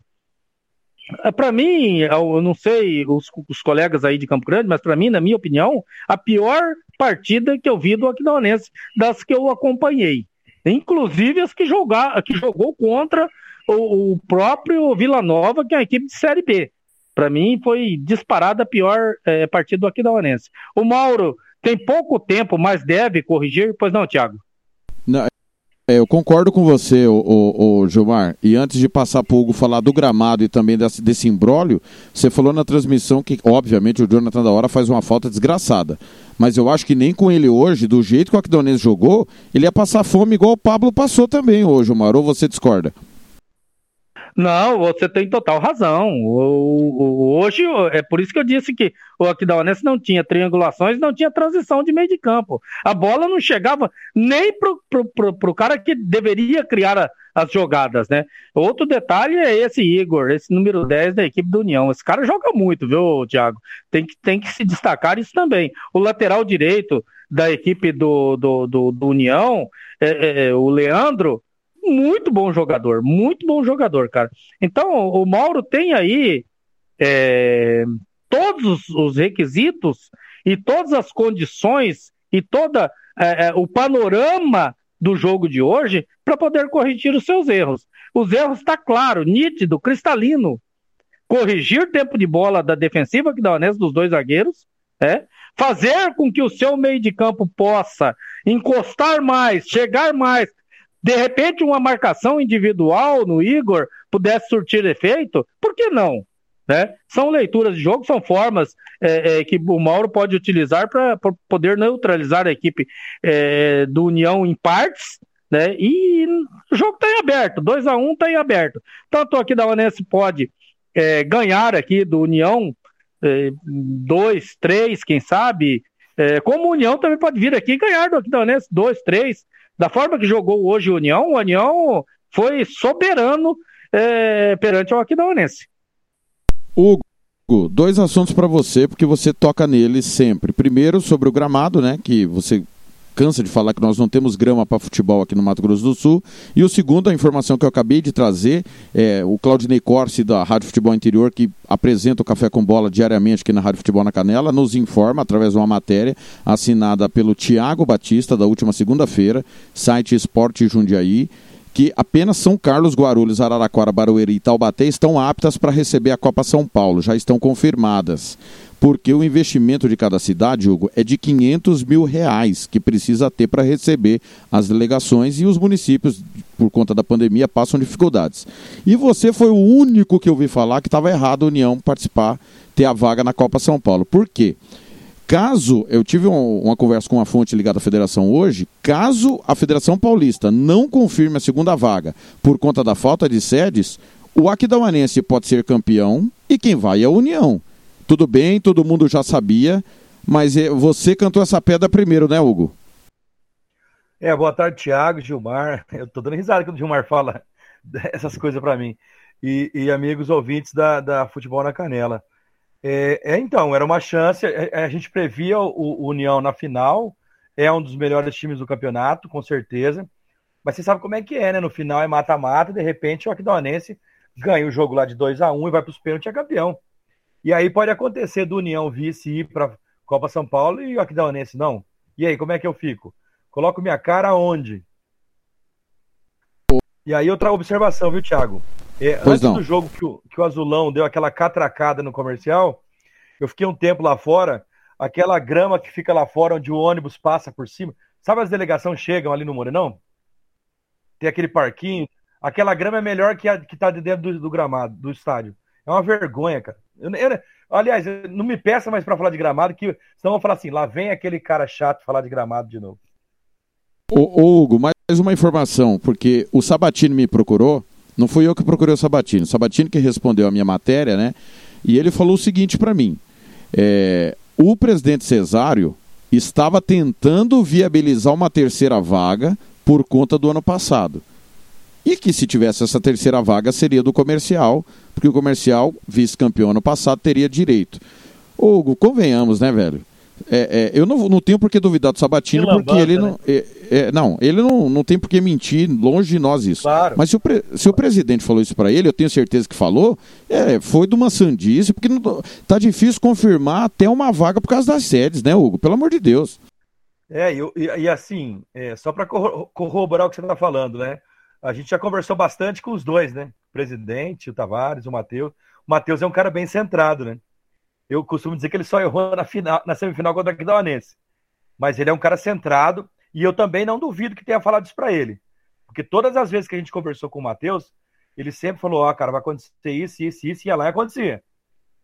Para mim, eu não sei os, os, colegas aí de Campo Grande, mas para mim, na minha opinião, a pior partida que eu vi do Aquidauanense das que eu acompanhei. Inclusive as que, jogar, que jogou contra o, o próprio Vila Nova, que é uma equipe de Série B. Para mim, foi disparada a pior é, partida do Aquidauanense. O Mauro tem pouco tempo, mas deve corrigir, pois não, Thiago? Não, é, eu concordo com você, o, o, o, Gilmar. E antes de passar para o Hugo falar do gramado e também desse, desse imbróglio, você falou na transmissão que, obviamente, o Jonathan da Hora faz uma falta desgraçada. Mas eu acho que nem com ele hoje, do jeito que o Aquidonense jogou, ele ia passar fome igual o Pablo passou também hoje, Gilmar. Ou você discorda? Não, você tem total razão. Hoje, é por isso que eu disse que o Aquidauanense não tinha triangulações, não tinha transição de meio de campo. A bola não chegava nem pro, pro, pro, pro cara que deveria criar a, as jogadas, né? Outro detalhe é esse Igor, esse número 10 da equipe do União. Esse cara joga muito, viu, Thiago? Tem que, tem que se destacar isso também. O lateral direito da equipe do, do, do, do União, é, é, é o Leandro, muito bom jogador, muito bom jogador, cara. Então, o Mauro tem aí é, todos os requisitos e todas as condições e toda é, é o panorama do jogo de hoje para poder corrigir os seus erros. Os erros está claro, nítido, cristalino. Corrigir tempo de bola da defensiva que dá honesto dos dois zagueiros, é, fazer com que o seu meio de campo possa encostar mais, chegar mais, de repente uma marcação individual no Igor pudesse surtir efeito, por que não? Né? São leituras de jogo, são formas é, é, que o Mauro pode utilizar para poder neutralizar a equipe é, do União em partes, né? E o jogo está em aberto, 2 a 1 um está em aberto. Tanto aqui da Onense pode é, ganhar aqui do União 2, é, 3, quem sabe, é, como o União também pode vir aqui e ganhar do Aquidauanense 2, 3, da forma que jogou hoje o União, o União foi soberano é, perante o Aquidauanense. Hugo, dois assuntos para você, porque você toca neles sempre. Primeiro, sobre o gramado, né? Que você cansa de falar que nós não temos grama para futebol aqui no Mato Grosso do Sul. E o segundo, a informação que eu acabei de trazer, é o Claudinei Corsi, da Rádio Futebol Interior, que apresenta o Café com Bola diariamente aqui na Rádio Futebol na Canela, nos informa através de uma matéria assinada pelo Tiago Batista, da última segunda-feira, site Esporte Jundiaí que apenas São Carlos, Guarulhos, Araraquara, Barueri e Taubaté estão aptas para receber a Copa São Paulo, já estão confirmadas porque o investimento de cada cidade, Hugo, é de 500 mil reais que precisa ter para receber as delegações e os municípios, por conta da pandemia, passam dificuldades. E você foi o único que eu ouvi falar que estava errado a União participar, ter a vaga na Copa São Paulo. Por quê? Caso, eu tive um, uma conversa com uma fonte ligada à federação hoje, caso a Federação Paulista não confirme a segunda vaga por conta da falta de sedes, o Aquidauanense pode ser campeão e quem vai é a União. Tudo bem, todo mundo já sabia, mas é, você cantou essa pedra primeiro, né, Hugo? É, boa tarde, Thiago, Gilmar. Eu tô dando risada quando o Gilmar fala essas coisas para mim. E, e, amigos ouvintes da, da Futebol na Canela. É, é então, era uma chance. A, é, é, a gente previa o, o, União na final, é um dos melhores times do campeonato, com certeza. Mas você sabe como é que é, né? No final é mata-mata, de repente o Aquidauanense ganha o jogo lá de 2 a 1 um, e vai para os pênaltis é campeão. E aí pode acontecer do União vice ir para Copa São Paulo e o Aquidauanense não. E aí, como é que eu fico? Coloco minha cara onde? E aí outra observação, viu, Thiago? É, antes não. do jogo que o, que o Azulão deu aquela catracada no comercial, eu fiquei um tempo lá fora, aquela grama que fica lá fora onde o ônibus passa por cima. Sabe as delegações chegam ali no Morenão? Tem aquele parquinho. Aquela grama é melhor que a que tá de dentro do, do gramado, do estádio. É uma vergonha, cara. Eu, eu, aliás, não me peça mais para falar de gramado, que senão vão falar assim, lá vem aquele cara chato falar de gramado de novo. Ô, ô, Hugo, mais uma informação, porque o Sabatini me procurou, não fui eu que procurei o Sabatini, o Sabatini que respondeu a minha matéria, né? E ele falou o seguinte para mim: é, o presidente Cesário estava tentando viabilizar uma terceira vaga por conta do ano passado. E que se tivesse essa terceira vaga seria do comercial, porque o comercial, vice-campeão ano passado, teria direito. Hugo, convenhamos, né, velho? É, é, eu não, não tenho por que duvidar do Sabatino, porque ele não. Né? É, é, não, ele não, não tem por que mentir, longe de nós isso. Claro. Mas se o, pre, se o presidente falou isso para ele, eu tenho certeza que falou, é, foi de uma sandice, porque não, tá difícil confirmar até uma vaga por causa das sedes, né, Hugo? Pelo amor de Deus. É, e, e assim, é, só para corroborar o que você está falando, né? A gente já conversou bastante com os dois, né? O presidente, o Tavares, o Matheus. O Matheus é um cara bem centrado, né? Eu costumo dizer que ele só errou na, final, na semifinal contra o Aquidauanense. Mas ele é um cara centrado e eu também não duvido que tenha falado isso para ele. Porque todas as vezes que a gente conversou com o Matheus, ele sempre falou: Ó, oh, cara, vai acontecer isso, isso, isso, e ia lá e acontecia.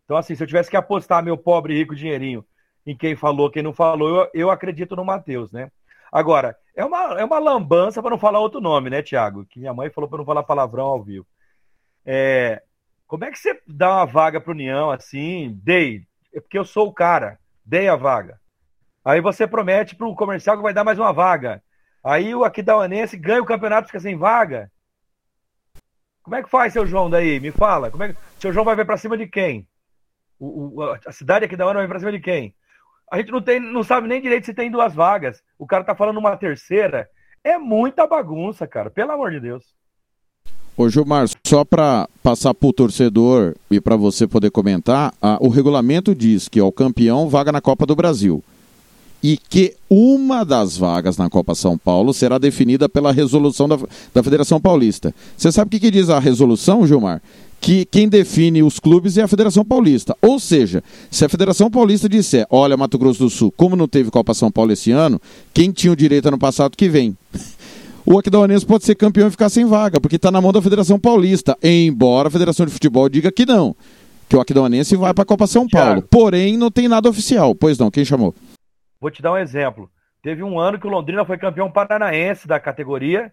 Então, assim, se eu tivesse que apostar meu pobre rico dinheirinho em quem falou, quem não falou, eu, eu acredito no Matheus, né? Agora, é uma, é uma lambança para não falar outro nome, né, Tiago? Que minha mãe falou para não falar palavrão ao vivo. É, como é que você dá uma vaga para União assim? Dei, é porque eu sou o cara, dei a vaga. Aí você promete para o comercial que vai dar mais uma vaga. Aí o Aquidauanense ganha o campeonato fica sem vaga. Como é que faz, seu João, daí? Me fala. Como é que... Seu João vai ver para cima de quem? O, o, a cidade aqui da vai ver para cima de quem? A gente não, tem, não sabe nem direito se tem duas vagas. O cara tá falando uma terceira. É muita bagunça, cara. Pelo amor de Deus. Ô Gilmar, só para passar para o torcedor e para você poder comentar, a, o regulamento diz que ó, o campeão vaga na Copa do Brasil e que uma das vagas na Copa São Paulo será definida pela resolução da, da Federação Paulista. Você sabe o que, que diz a resolução, Gilmar? que quem define os clubes é a Federação Paulista. Ou seja, se a Federação Paulista disser, olha, Mato Grosso do Sul, como não teve Copa São Paulo esse ano, quem tinha o direito ano passado que vem o Aquidauanense pode ser campeão e ficar sem vaga, porque está na mão da Federação Paulista, embora a Federação de Futebol diga que não, que o Aquidauanense vai para a Copa São Paulo. Porém, não tem nada oficial. Pois não, quem chamou? Vou te dar um exemplo. Teve um ano que o Londrina foi campeão paranaense da categoria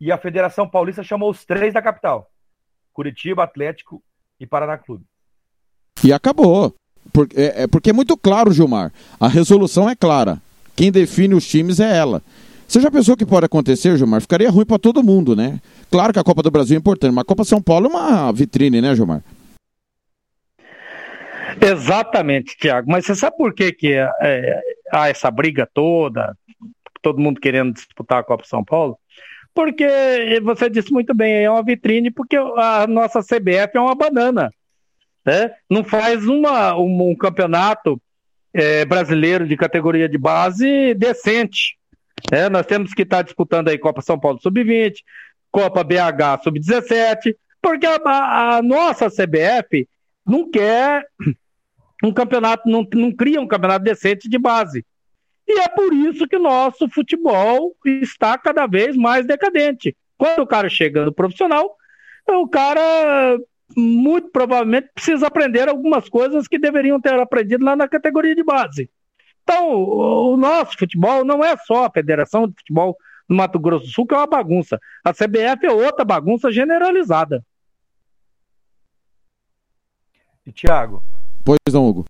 e a Federação Paulista chamou os três da capital: Curitiba, Atlético e Paraná Clube. E acabou. Porque é, é, porque é muito claro, Gilmar. A resolução é clara. Quem define os times é ela. Você já pensou que pode acontecer, Gilmar? Ficaria ruim para todo mundo, né? Claro que a Copa do Brasil é importante, mas a Copa São Paulo é uma vitrine, né, Gilmar? Exatamente, Tiago. Mas você sabe por que, que é, é, há essa briga toda, todo mundo querendo disputar a Copa São Paulo? Porque você disse muito bem, é uma vitrine, porque a nossa CBF é uma banana. Né? Não faz uma, um, um campeonato é, brasileiro de categoria de base decente. É, nós temos que estar disputando aí Copa São Paulo Sub-20, Copa BH Sub-17, porque a, a, nossa CBF não quer um campeonato, não, não cria um campeonato decente de base. E é por isso que o nosso futebol está cada vez mais decadente. Quando o cara chega no profissional, o cara muito provavelmente precisa aprender algumas coisas que deveriam ter aprendido lá na categoria de base. Então, o nosso futebol não é só a Federação de Futebol do Mato Grosso do Sul, que é uma bagunça. A CBF é outra bagunça generalizada. E, Thiago? Pois não, Hugo.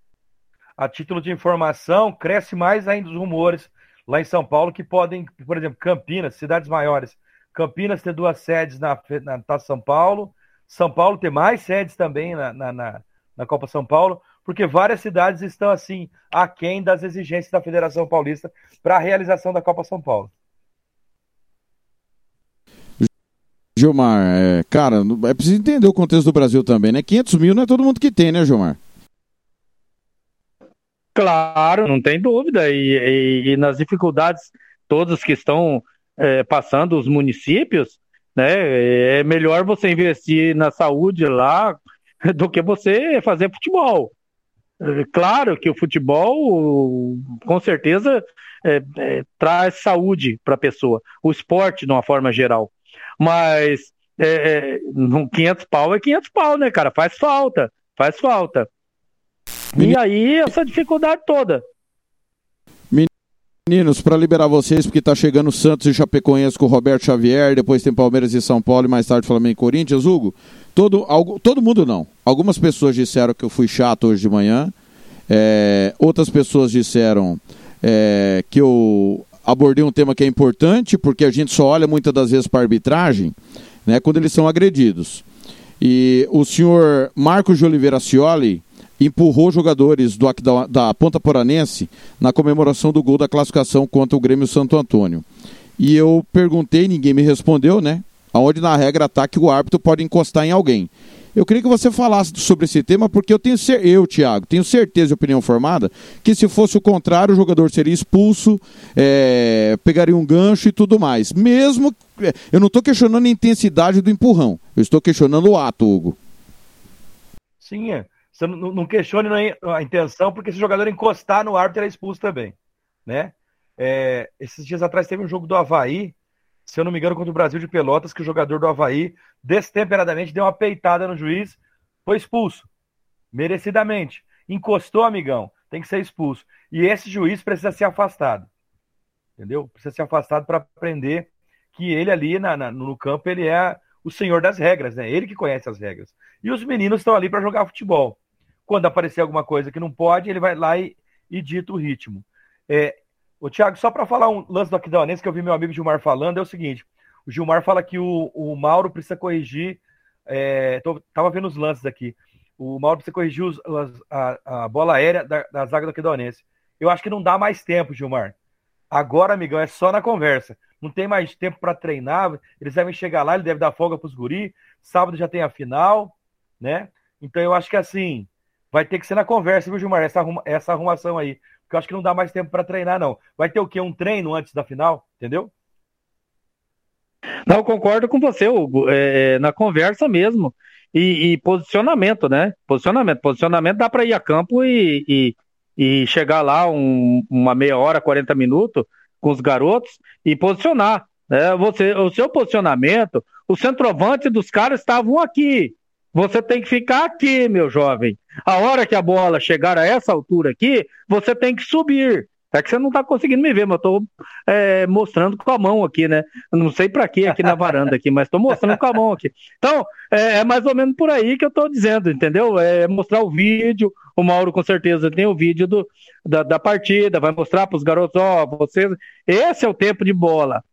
A título de informação, cresce mais ainda os rumores lá em São Paulo que podem, por exemplo, Campinas, cidades maiores. Campinas ter duas sedes na, na, na São Paulo. São Paulo ter mais sedes também na, na, na, na Copa São Paulo porque várias cidades estão assim aquém das exigências da Federação Paulista para a realização da Copa São Paulo. Gilmar, é, cara, é preciso entender o contexto do Brasil também, né? 500 mil não é todo mundo que tem, né, Gilmar? Claro, não tem dúvida. E, e, e nas dificuldades todas que estão é, passando os municípios, né, é melhor você investir na saúde lá do que você fazer futebol. É, claro que o futebol, com certeza, é, é, traz saúde para a pessoa, o esporte de uma forma geral. Mas é, é, 500 pau é 500 pau, né, cara? Faz falta, faz falta. E aí, essa dificuldade toda. Meninos, para liberar vocês, porque tá chegando Santos e Chapecoense com o Roberto Xavier, depois tem Palmeiras e São Paulo e mais tarde Flamengo e Corinthians. Hugo, todo, algo, todo mundo não. Algumas pessoas disseram que eu fui chato hoje de manhã, é, outras pessoas disseram é, que eu abordei um tema que é importante, porque a gente só olha muitas das vezes para arbitragem né, quando eles são agredidos. E o senhor Marcos de Oliveira Cioli empurrou jogadores do, da, da Ponta Poranense na comemoração do gol da classificação contra o Grêmio Santo Antônio. E eu perguntei, ninguém me respondeu, né? Aonde na regra está que o árbitro pode encostar em alguém. Eu queria que você falasse sobre esse tema, porque eu tenho eu, Thiago, tenho certeza e opinião formada que se fosse o contrário, o jogador seria expulso, é, pegaria um gancho e tudo mais. Mesmo. É, eu não estou questionando a intensidade do empurrão, eu estou questionando o ato, Hugo. Sim, é. Você não, não questione a intenção, porque se o jogador encostar no árbitro, ele é expulso também. Né? É, esses dias atrás teve um jogo do Havaí, se eu não me engano, contra o Brasil de Pelotas, que o jogador do Havaí, destemperadamente, deu uma peitada no juiz, foi expulso. Merecidamente. Encostou, amigão, tem que ser expulso. E esse juiz precisa ser afastado. Entendeu? Precisa ser afastado para aprender que ele ali na, na, no campo, ele é o senhor das regras, né? Ele que conhece as regras. E os meninos estão ali para jogar futebol. Quando aparecer alguma coisa que não pode, ele vai lá e, e dita o ritmo. É, o Thiago, só para falar um lance do Aquidauanense que eu vi meu amigo Gilmar falando, é o seguinte: o Gilmar fala que o, o Mauro precisa corrigir. É, tô, tava vendo os lances aqui. O Mauro precisa corrigir os, a, a, bola aérea da, da zaga do Aquidauanense. Eu acho que não dá mais tempo, Gilmar. Agora, amigão, é só na conversa. Não tem mais tempo para treinar. Eles devem chegar lá, ele deve dar folga para os guri. Sábado já tem a final, né? Então eu acho que assim, vai ter que ser na conversa, viu, Gilmar? Essa, arruma, essa arrumação aí. Porque eu acho que não dá mais tempo para treinar, não. Vai ter o quê? Um treino antes da final, entendeu? Não, concordo com você, Hugo. É, é na conversa mesmo. E, e, posicionamento, né? Posicionamento. Posicionamento dá para ir a campo e, e, e chegar lá um, uma meia hora, 40 minutos com os garotos e posicionar. Né? Você, o seu posicionamento, o centroavante dos caras estavam aqui. Você tem que ficar aqui, meu jovem. A hora que a bola chegar a essa altura aqui, você tem que subir. É que você não está conseguindo me ver, mas eu estou é, mostrando com a mão aqui, né? não sei para que aqui na varanda aqui, mas estou mostrando com a mão aqui. Então, é, é, mais ou menos por aí que eu estou dizendo, entendeu? É mostrar o vídeo. O Mauro com certeza tem o vídeo do, da, da partida, vai mostrar para os garotos, ó, oh, vocês, esse é o tempo de bola.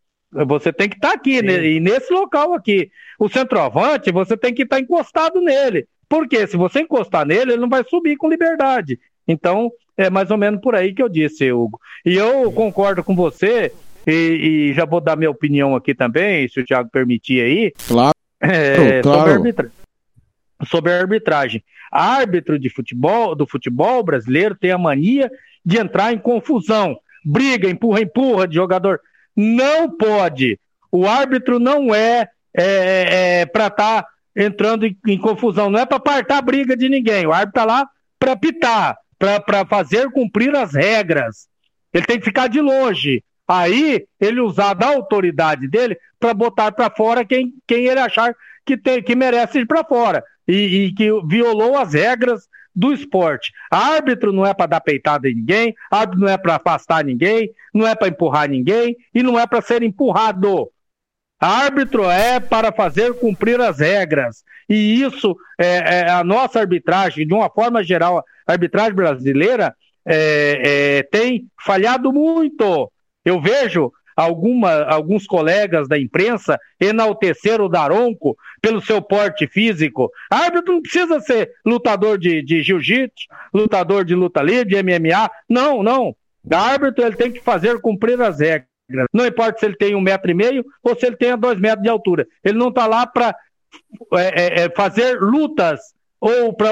Você tem que estar tá aqui, né? e nesse local aqui. O centroavante, você tem que estar tá encostado nele. Porque se você encostar nele, ele não vai subir com liberdade. Então, é mais ou menos por aí que eu disse, Hugo. E eu concordo com você, e, e já vou dar minha opinião aqui também, se o Thiago permitir aí. Claro. É, claro. Sobre, a arbitra... sobre a arbitragem. Árbitro de futebol, do futebol brasileiro tem a mania de entrar em confusão. Briga, empurra, empurra de jogador. Não pode. O árbitro não é, é, é para estar tá entrando em, em, confusão, não é para apartar a briga de ninguém. O árbitro está lá para pitar, para fazer cumprir as regras. Ele tem que ficar de longe. Aí ele usar da autoridade dele para botar para fora quem, quem ele achar que, tem, que merece ir para fora e, e que violou as regras do esporte. Árbitro não é para dar peitada em ninguém, árbitro não é para afastar ninguém, não é para empurrar ninguém e não é para ser empurrado. Árbitro é para fazer cumprir as regras. E isso, é, é a nossa arbitragem, de uma forma geral, a arbitragem brasileira é, é tem falhado muito. Eu vejo alguma, alguns colegas da imprensa enaltecer o Daronco pelo seu porte físico. Árbitro não precisa ser lutador de, de jiu-jitsu, lutador de luta livre, de MMA. Não, não. Árbitro ele tem que fazer cumprir as regras. Não importa se ele tem um metro e meio ou se ele tem dois metros de altura. Ele não está lá para é, é, fazer lutas ou para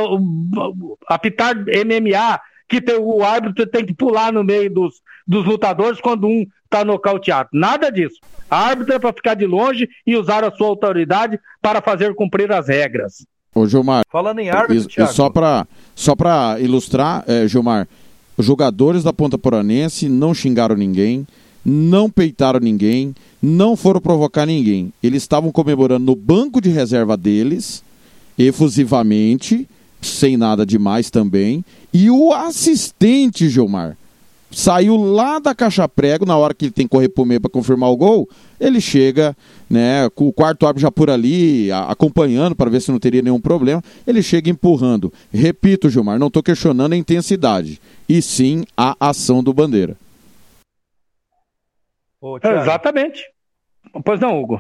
apitar MMA, que tem, o árbitro tem que pular no meio dos, dos lutadores quando um está nocauteado. Nada disso. A árbitro é para ficar de longe e usar a sua autoridade para fazer cumprir as regras. Ô, Gilmar. Falando em árbitro, e, e só para só pra ilustrar, é, Gilmar, os jogadores da Ponta Poranense não xingaram ninguém, não peitaram ninguém, não foram provocar ninguém. Eles estavam comemorando no banco de reserva deles, efusivamente, sem nada demais também. E o assistente, Gilmar, saiu lá da caixa prego na hora que ele tem que correr pro meio para confirmar o gol. Ele chega, né, com o quarto árbitro já por ali, a, acompanhando para ver se não teria nenhum problema. Ele chega empurrando. Repito, Gilmar, não estou questionando a intensidade, e sim a ação do Bandeira. Ô, Exatamente. Pois não, Hugo.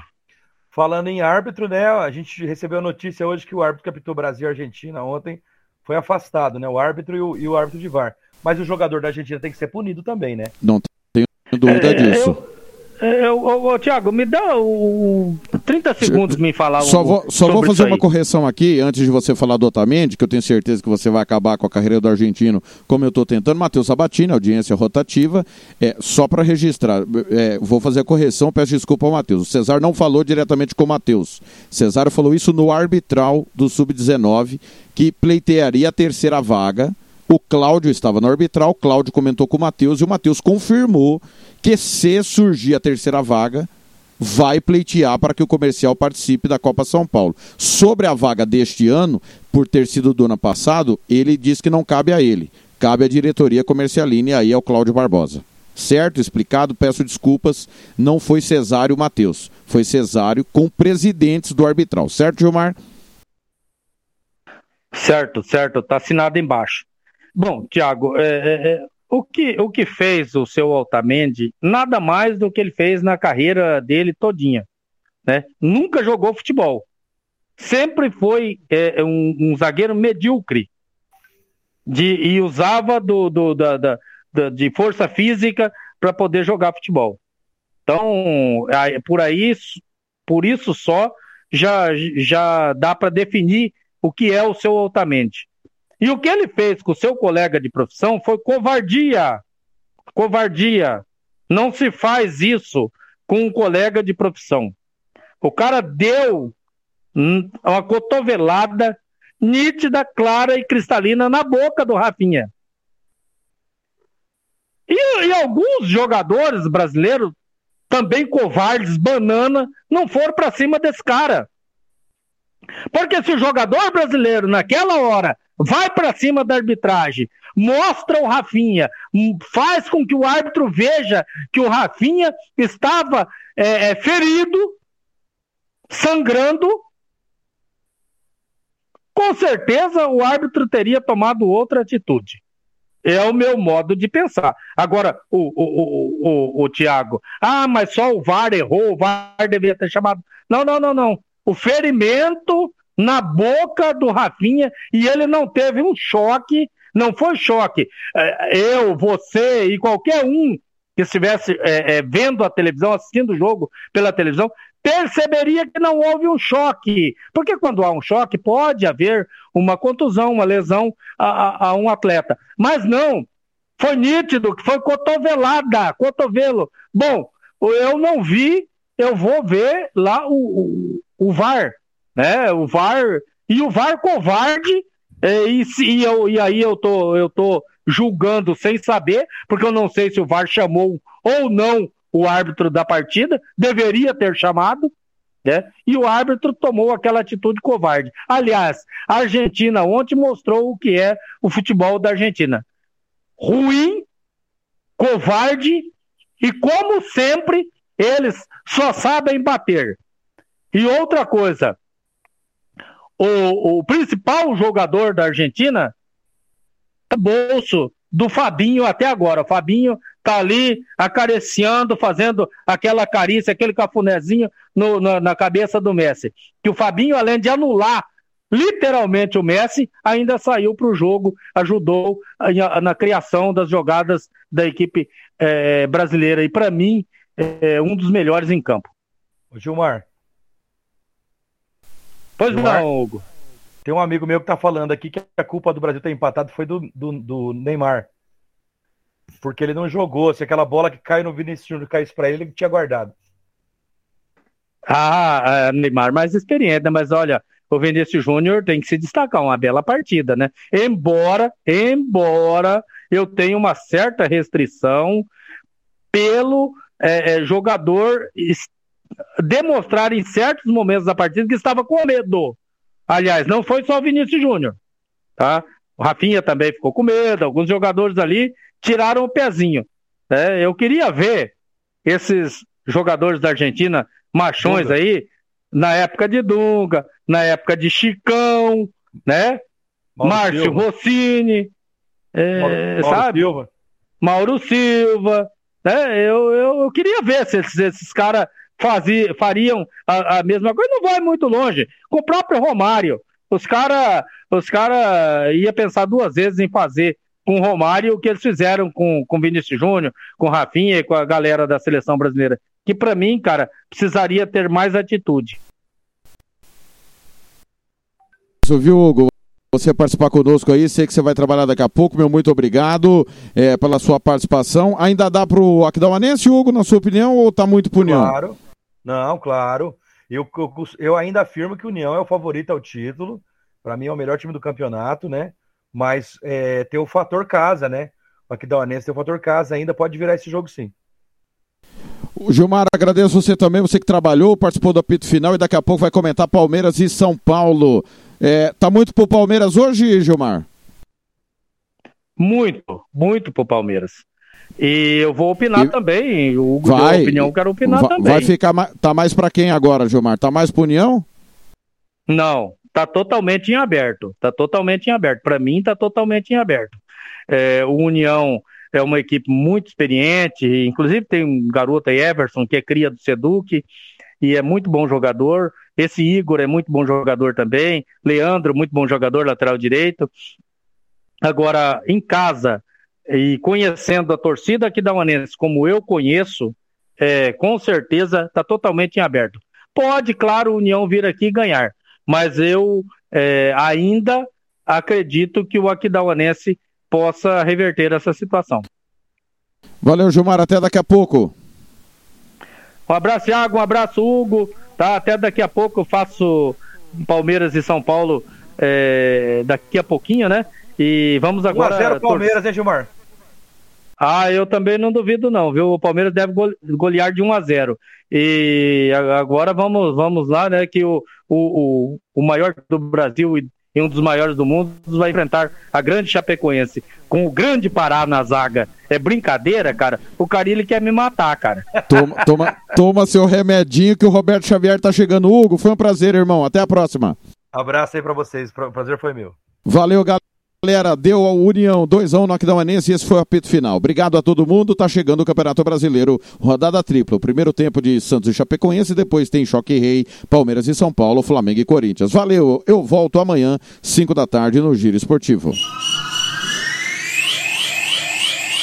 Falando em árbitro, né? A gente recebeu a notícia hoje que o árbitro que apitou Brasil e Argentina ontem foi afastado, né? O árbitro e o, e o árbitro de VAR. Mas o jogador da Argentina tem que ser punido também, né? Não tenho dúvida é, disso. Eu... Eu, Tiago, me dá o 30 segundos me falar Só vou, só vou fazer uma correção aqui, antes de você falar do Otamendi, que eu tenho certeza que você vai acabar com a carreira do argentino, como eu estou tentando. Matheus Sabatini, audiência rotativa. É, só para registrar, é, vou fazer a correção, peço desculpa ao Matheus. O Cesar não falou diretamente com o Matheus. Cesar falou isso no arbitral do Sub-19, que pleitearia a terceira vaga o Cláudio estava no arbitral, o Cláudio comentou com o Matheus e o Matheus confirmou que se surgir a terceira vaga, vai pleitear para que o comercial participe da Copa São Paulo. Sobre a vaga deste ano, por ter sido do ano passado, ele diz que não cabe a ele. Cabe à diretoria comercialina e aí ao Cláudio Barbosa. Certo? Explicado? Peço desculpas. Não foi Cesário Matheus. Foi Cesário com presidentes do arbitral. Certo, Gilmar? Certo, certo. Está assinado embaixo. Bom, Tiago, é, é, é, o, que, o que fez o seu Altamendi nada mais do que ele fez na carreira dele todinha. Né? Nunca jogou futebol. Sempre foi é, um, um, zagueiro medíocre. De, e usava do, do da, da, da, de força física para poder jogar futebol. Então, por aí, por isso só, já, já dá para definir o que é o seu Altamente. E o que ele fez com o seu colega de profissão foi covardia. Covardia. Não se faz isso com um colega de profissão. O cara deu uma cotovelada nítida, clara e cristalina na boca do Rafinha. E, e alguns jogadores brasileiros, também covardes, banana, não foram para cima desse cara. Porque se o jogador brasileiro, naquela hora, vai para cima da arbitragem, mostra o Rafinha, faz com que o árbitro veja que o Rafinha estava é, é, ferido, sangrando. Com certeza o árbitro teria tomado outra atitude. É o meu modo de pensar. Agora, o, o, o, o, o Tiago, ah, mas só o VAR errou, o VAR deveria ter chamado. Não, não, não, não. O ferimento na boca do Rafinha e ele não teve um choque, não foi choque. É, eu, você e qualquer um que estivesse é, é, vendo a televisão, assistindo o jogo pela televisão, perceberia que não houve um choque. Porque quando há um choque, pode haver uma contusão, uma lesão a, a, a um atleta. Mas não, foi nítido, foi cotovelada, cotovelo. Bom, eu não vi, eu vou ver lá o, o, o VAR né? O VAR e o VAR covarde é, e, e, eu, e aí eu tô eu tô julgando sem saber, porque eu não sei se o VAR chamou ou não o árbitro da partida, deveria ter chamado, né? E o árbitro tomou aquela atitude covarde. Aliás, a Argentina ontem mostrou o que é o futebol da Argentina. Ruim, covarde e como sempre eles só sabem bater. E outra coisa, o, o principal jogador da Argentina é bolso do Fabinho até agora. O Fabinho tá ali acariciando, fazendo aquela carícia, aquele cafunézinho no, na, na, cabeça do Messi. Que o Fabinho, além de anular literalmente o Messi, ainda saiu para o jogo, ajudou na criação das jogadas da equipe é, brasileira. E para mim, é, um dos melhores em campo. Gilmar. Pois Gilmar, não, Hugo. Tem um amigo meu que tá falando aqui que a culpa do Brasil ter empatado foi do, do, do Neymar. Porque ele não jogou. Se aquela bola que caiu no Vinícius Júnior caísse pra ele, ele tinha guardado. Ah, Neymar mais experiente, né? Mas olha, o Vinícius Júnior tem que se destacar, uma bela partida, né? Embora, embora eu tenha uma certa restrição pelo é, é, jogador demonstrar em certos momentos da partida que estava com medo. Aliás, não foi só o Vinícius Júnior, tá? O Rafinha também ficou com medo, alguns jogadores ali tiraram o pezinho. Né? Eu queria ver esses jogadores da Argentina, machões Dunga. aí, na época de Dunga, na época de Chicão, né? Mauro Márcio Silva. Rossini, é, Mauro, sabe? Silva. Mauro Silva, né? Eu, eu, eu queria ver se esses, esses caras fariam a, a, mesma coisa. Não vai muito longe. Com o próprio Romário, os caras os cara ia pensar duas vezes em fazer com o Romário o que eles fizeram com o Vinícius Júnior, com o Rafinha e com a galera da seleção brasileira. Que para mim, cara, precisaria ter mais atitude. Viu, Hugo? Você participar conosco aí, sei que você vai trabalhar daqui a pouco, meu muito obrigado é, pela sua participação. Ainda dá pro Aquidauanense, Hugo, na sua opinião, ou tá muito punhão? Claro, não, claro. Eu, eu, eu ainda afirmo que o União é o favorito ao título, para mim é o melhor time do campeonato, né? Mas é, tem o fator casa, né? O Aquidauanense tem o fator casa, ainda pode virar esse jogo sim. Gilmar, agradeço você também, você que trabalhou, participou do apito final e daqui a pouco vai comentar Palmeiras e São Paulo. É, tá muito pro Palmeiras hoje, Gilmar? Muito, muito pro Palmeiras. E eu vou opinar e... também. O Hugo vai, deu opinião, eu quero opinar vai, também. Vai ficar tá mais para quem agora, Gilmar? Tá mais pro União? Não, tá totalmente em aberto. Tá totalmente em aberto. Para mim, tá totalmente em aberto. É, o União é uma equipe muito experiente, inclusive tem um garoto aí, Everson, que é cria do Seduc, e é muito bom jogador. Esse Igor é muito bom jogador também. Leandro, muito bom jogador, lateral direito. Agora, em casa, e conhecendo a torcida aqui da Uanense como eu conheço, é, com certeza está totalmente em aberto. Pode, claro, o União vir aqui e ganhar, mas eu é, ainda acredito que o Aquidauanense possa reverter essa situação. Valeu, Gilmar. Até daqui a pouco. Um abraço, Thiago. Um abraço, Hugo. Tá? Até daqui a pouco eu faço Palmeiras e São Paulo é, daqui a pouquinho, né? E vamos agora. 1x0 Palmeiras, hein, Gilmar? Ah, eu também não duvido, não, viu? O Palmeiras deve golear de 1 a 0 E agora vamos, vamos lá, né? Que o, o, o maior do Brasil e e um dos maiores do mundo, vai enfrentar a grande Chapecoense com o grande Pará na zaga. É brincadeira, cara? O Carilli quer me matar, cara. Toma, toma, toma seu remedinho que o Roberto Xavier tá chegando. Hugo, foi um prazer, irmão. Até a próxima. Abraço aí pra vocês. O prazer foi meu. Valeu, galera. Galera, deu a União 2x1 no Aquidauanense e esse foi o apito final. Obrigado a todo mundo. Tá chegando o Campeonato Brasileiro, rodada tripla. O primeiro tempo de Santos e Chapecoense, depois tem Choque Rei, Palmeiras e São Paulo, Flamengo e Corinthians. Valeu, eu volto amanhã, 5 da tarde, no Giro Esportivo.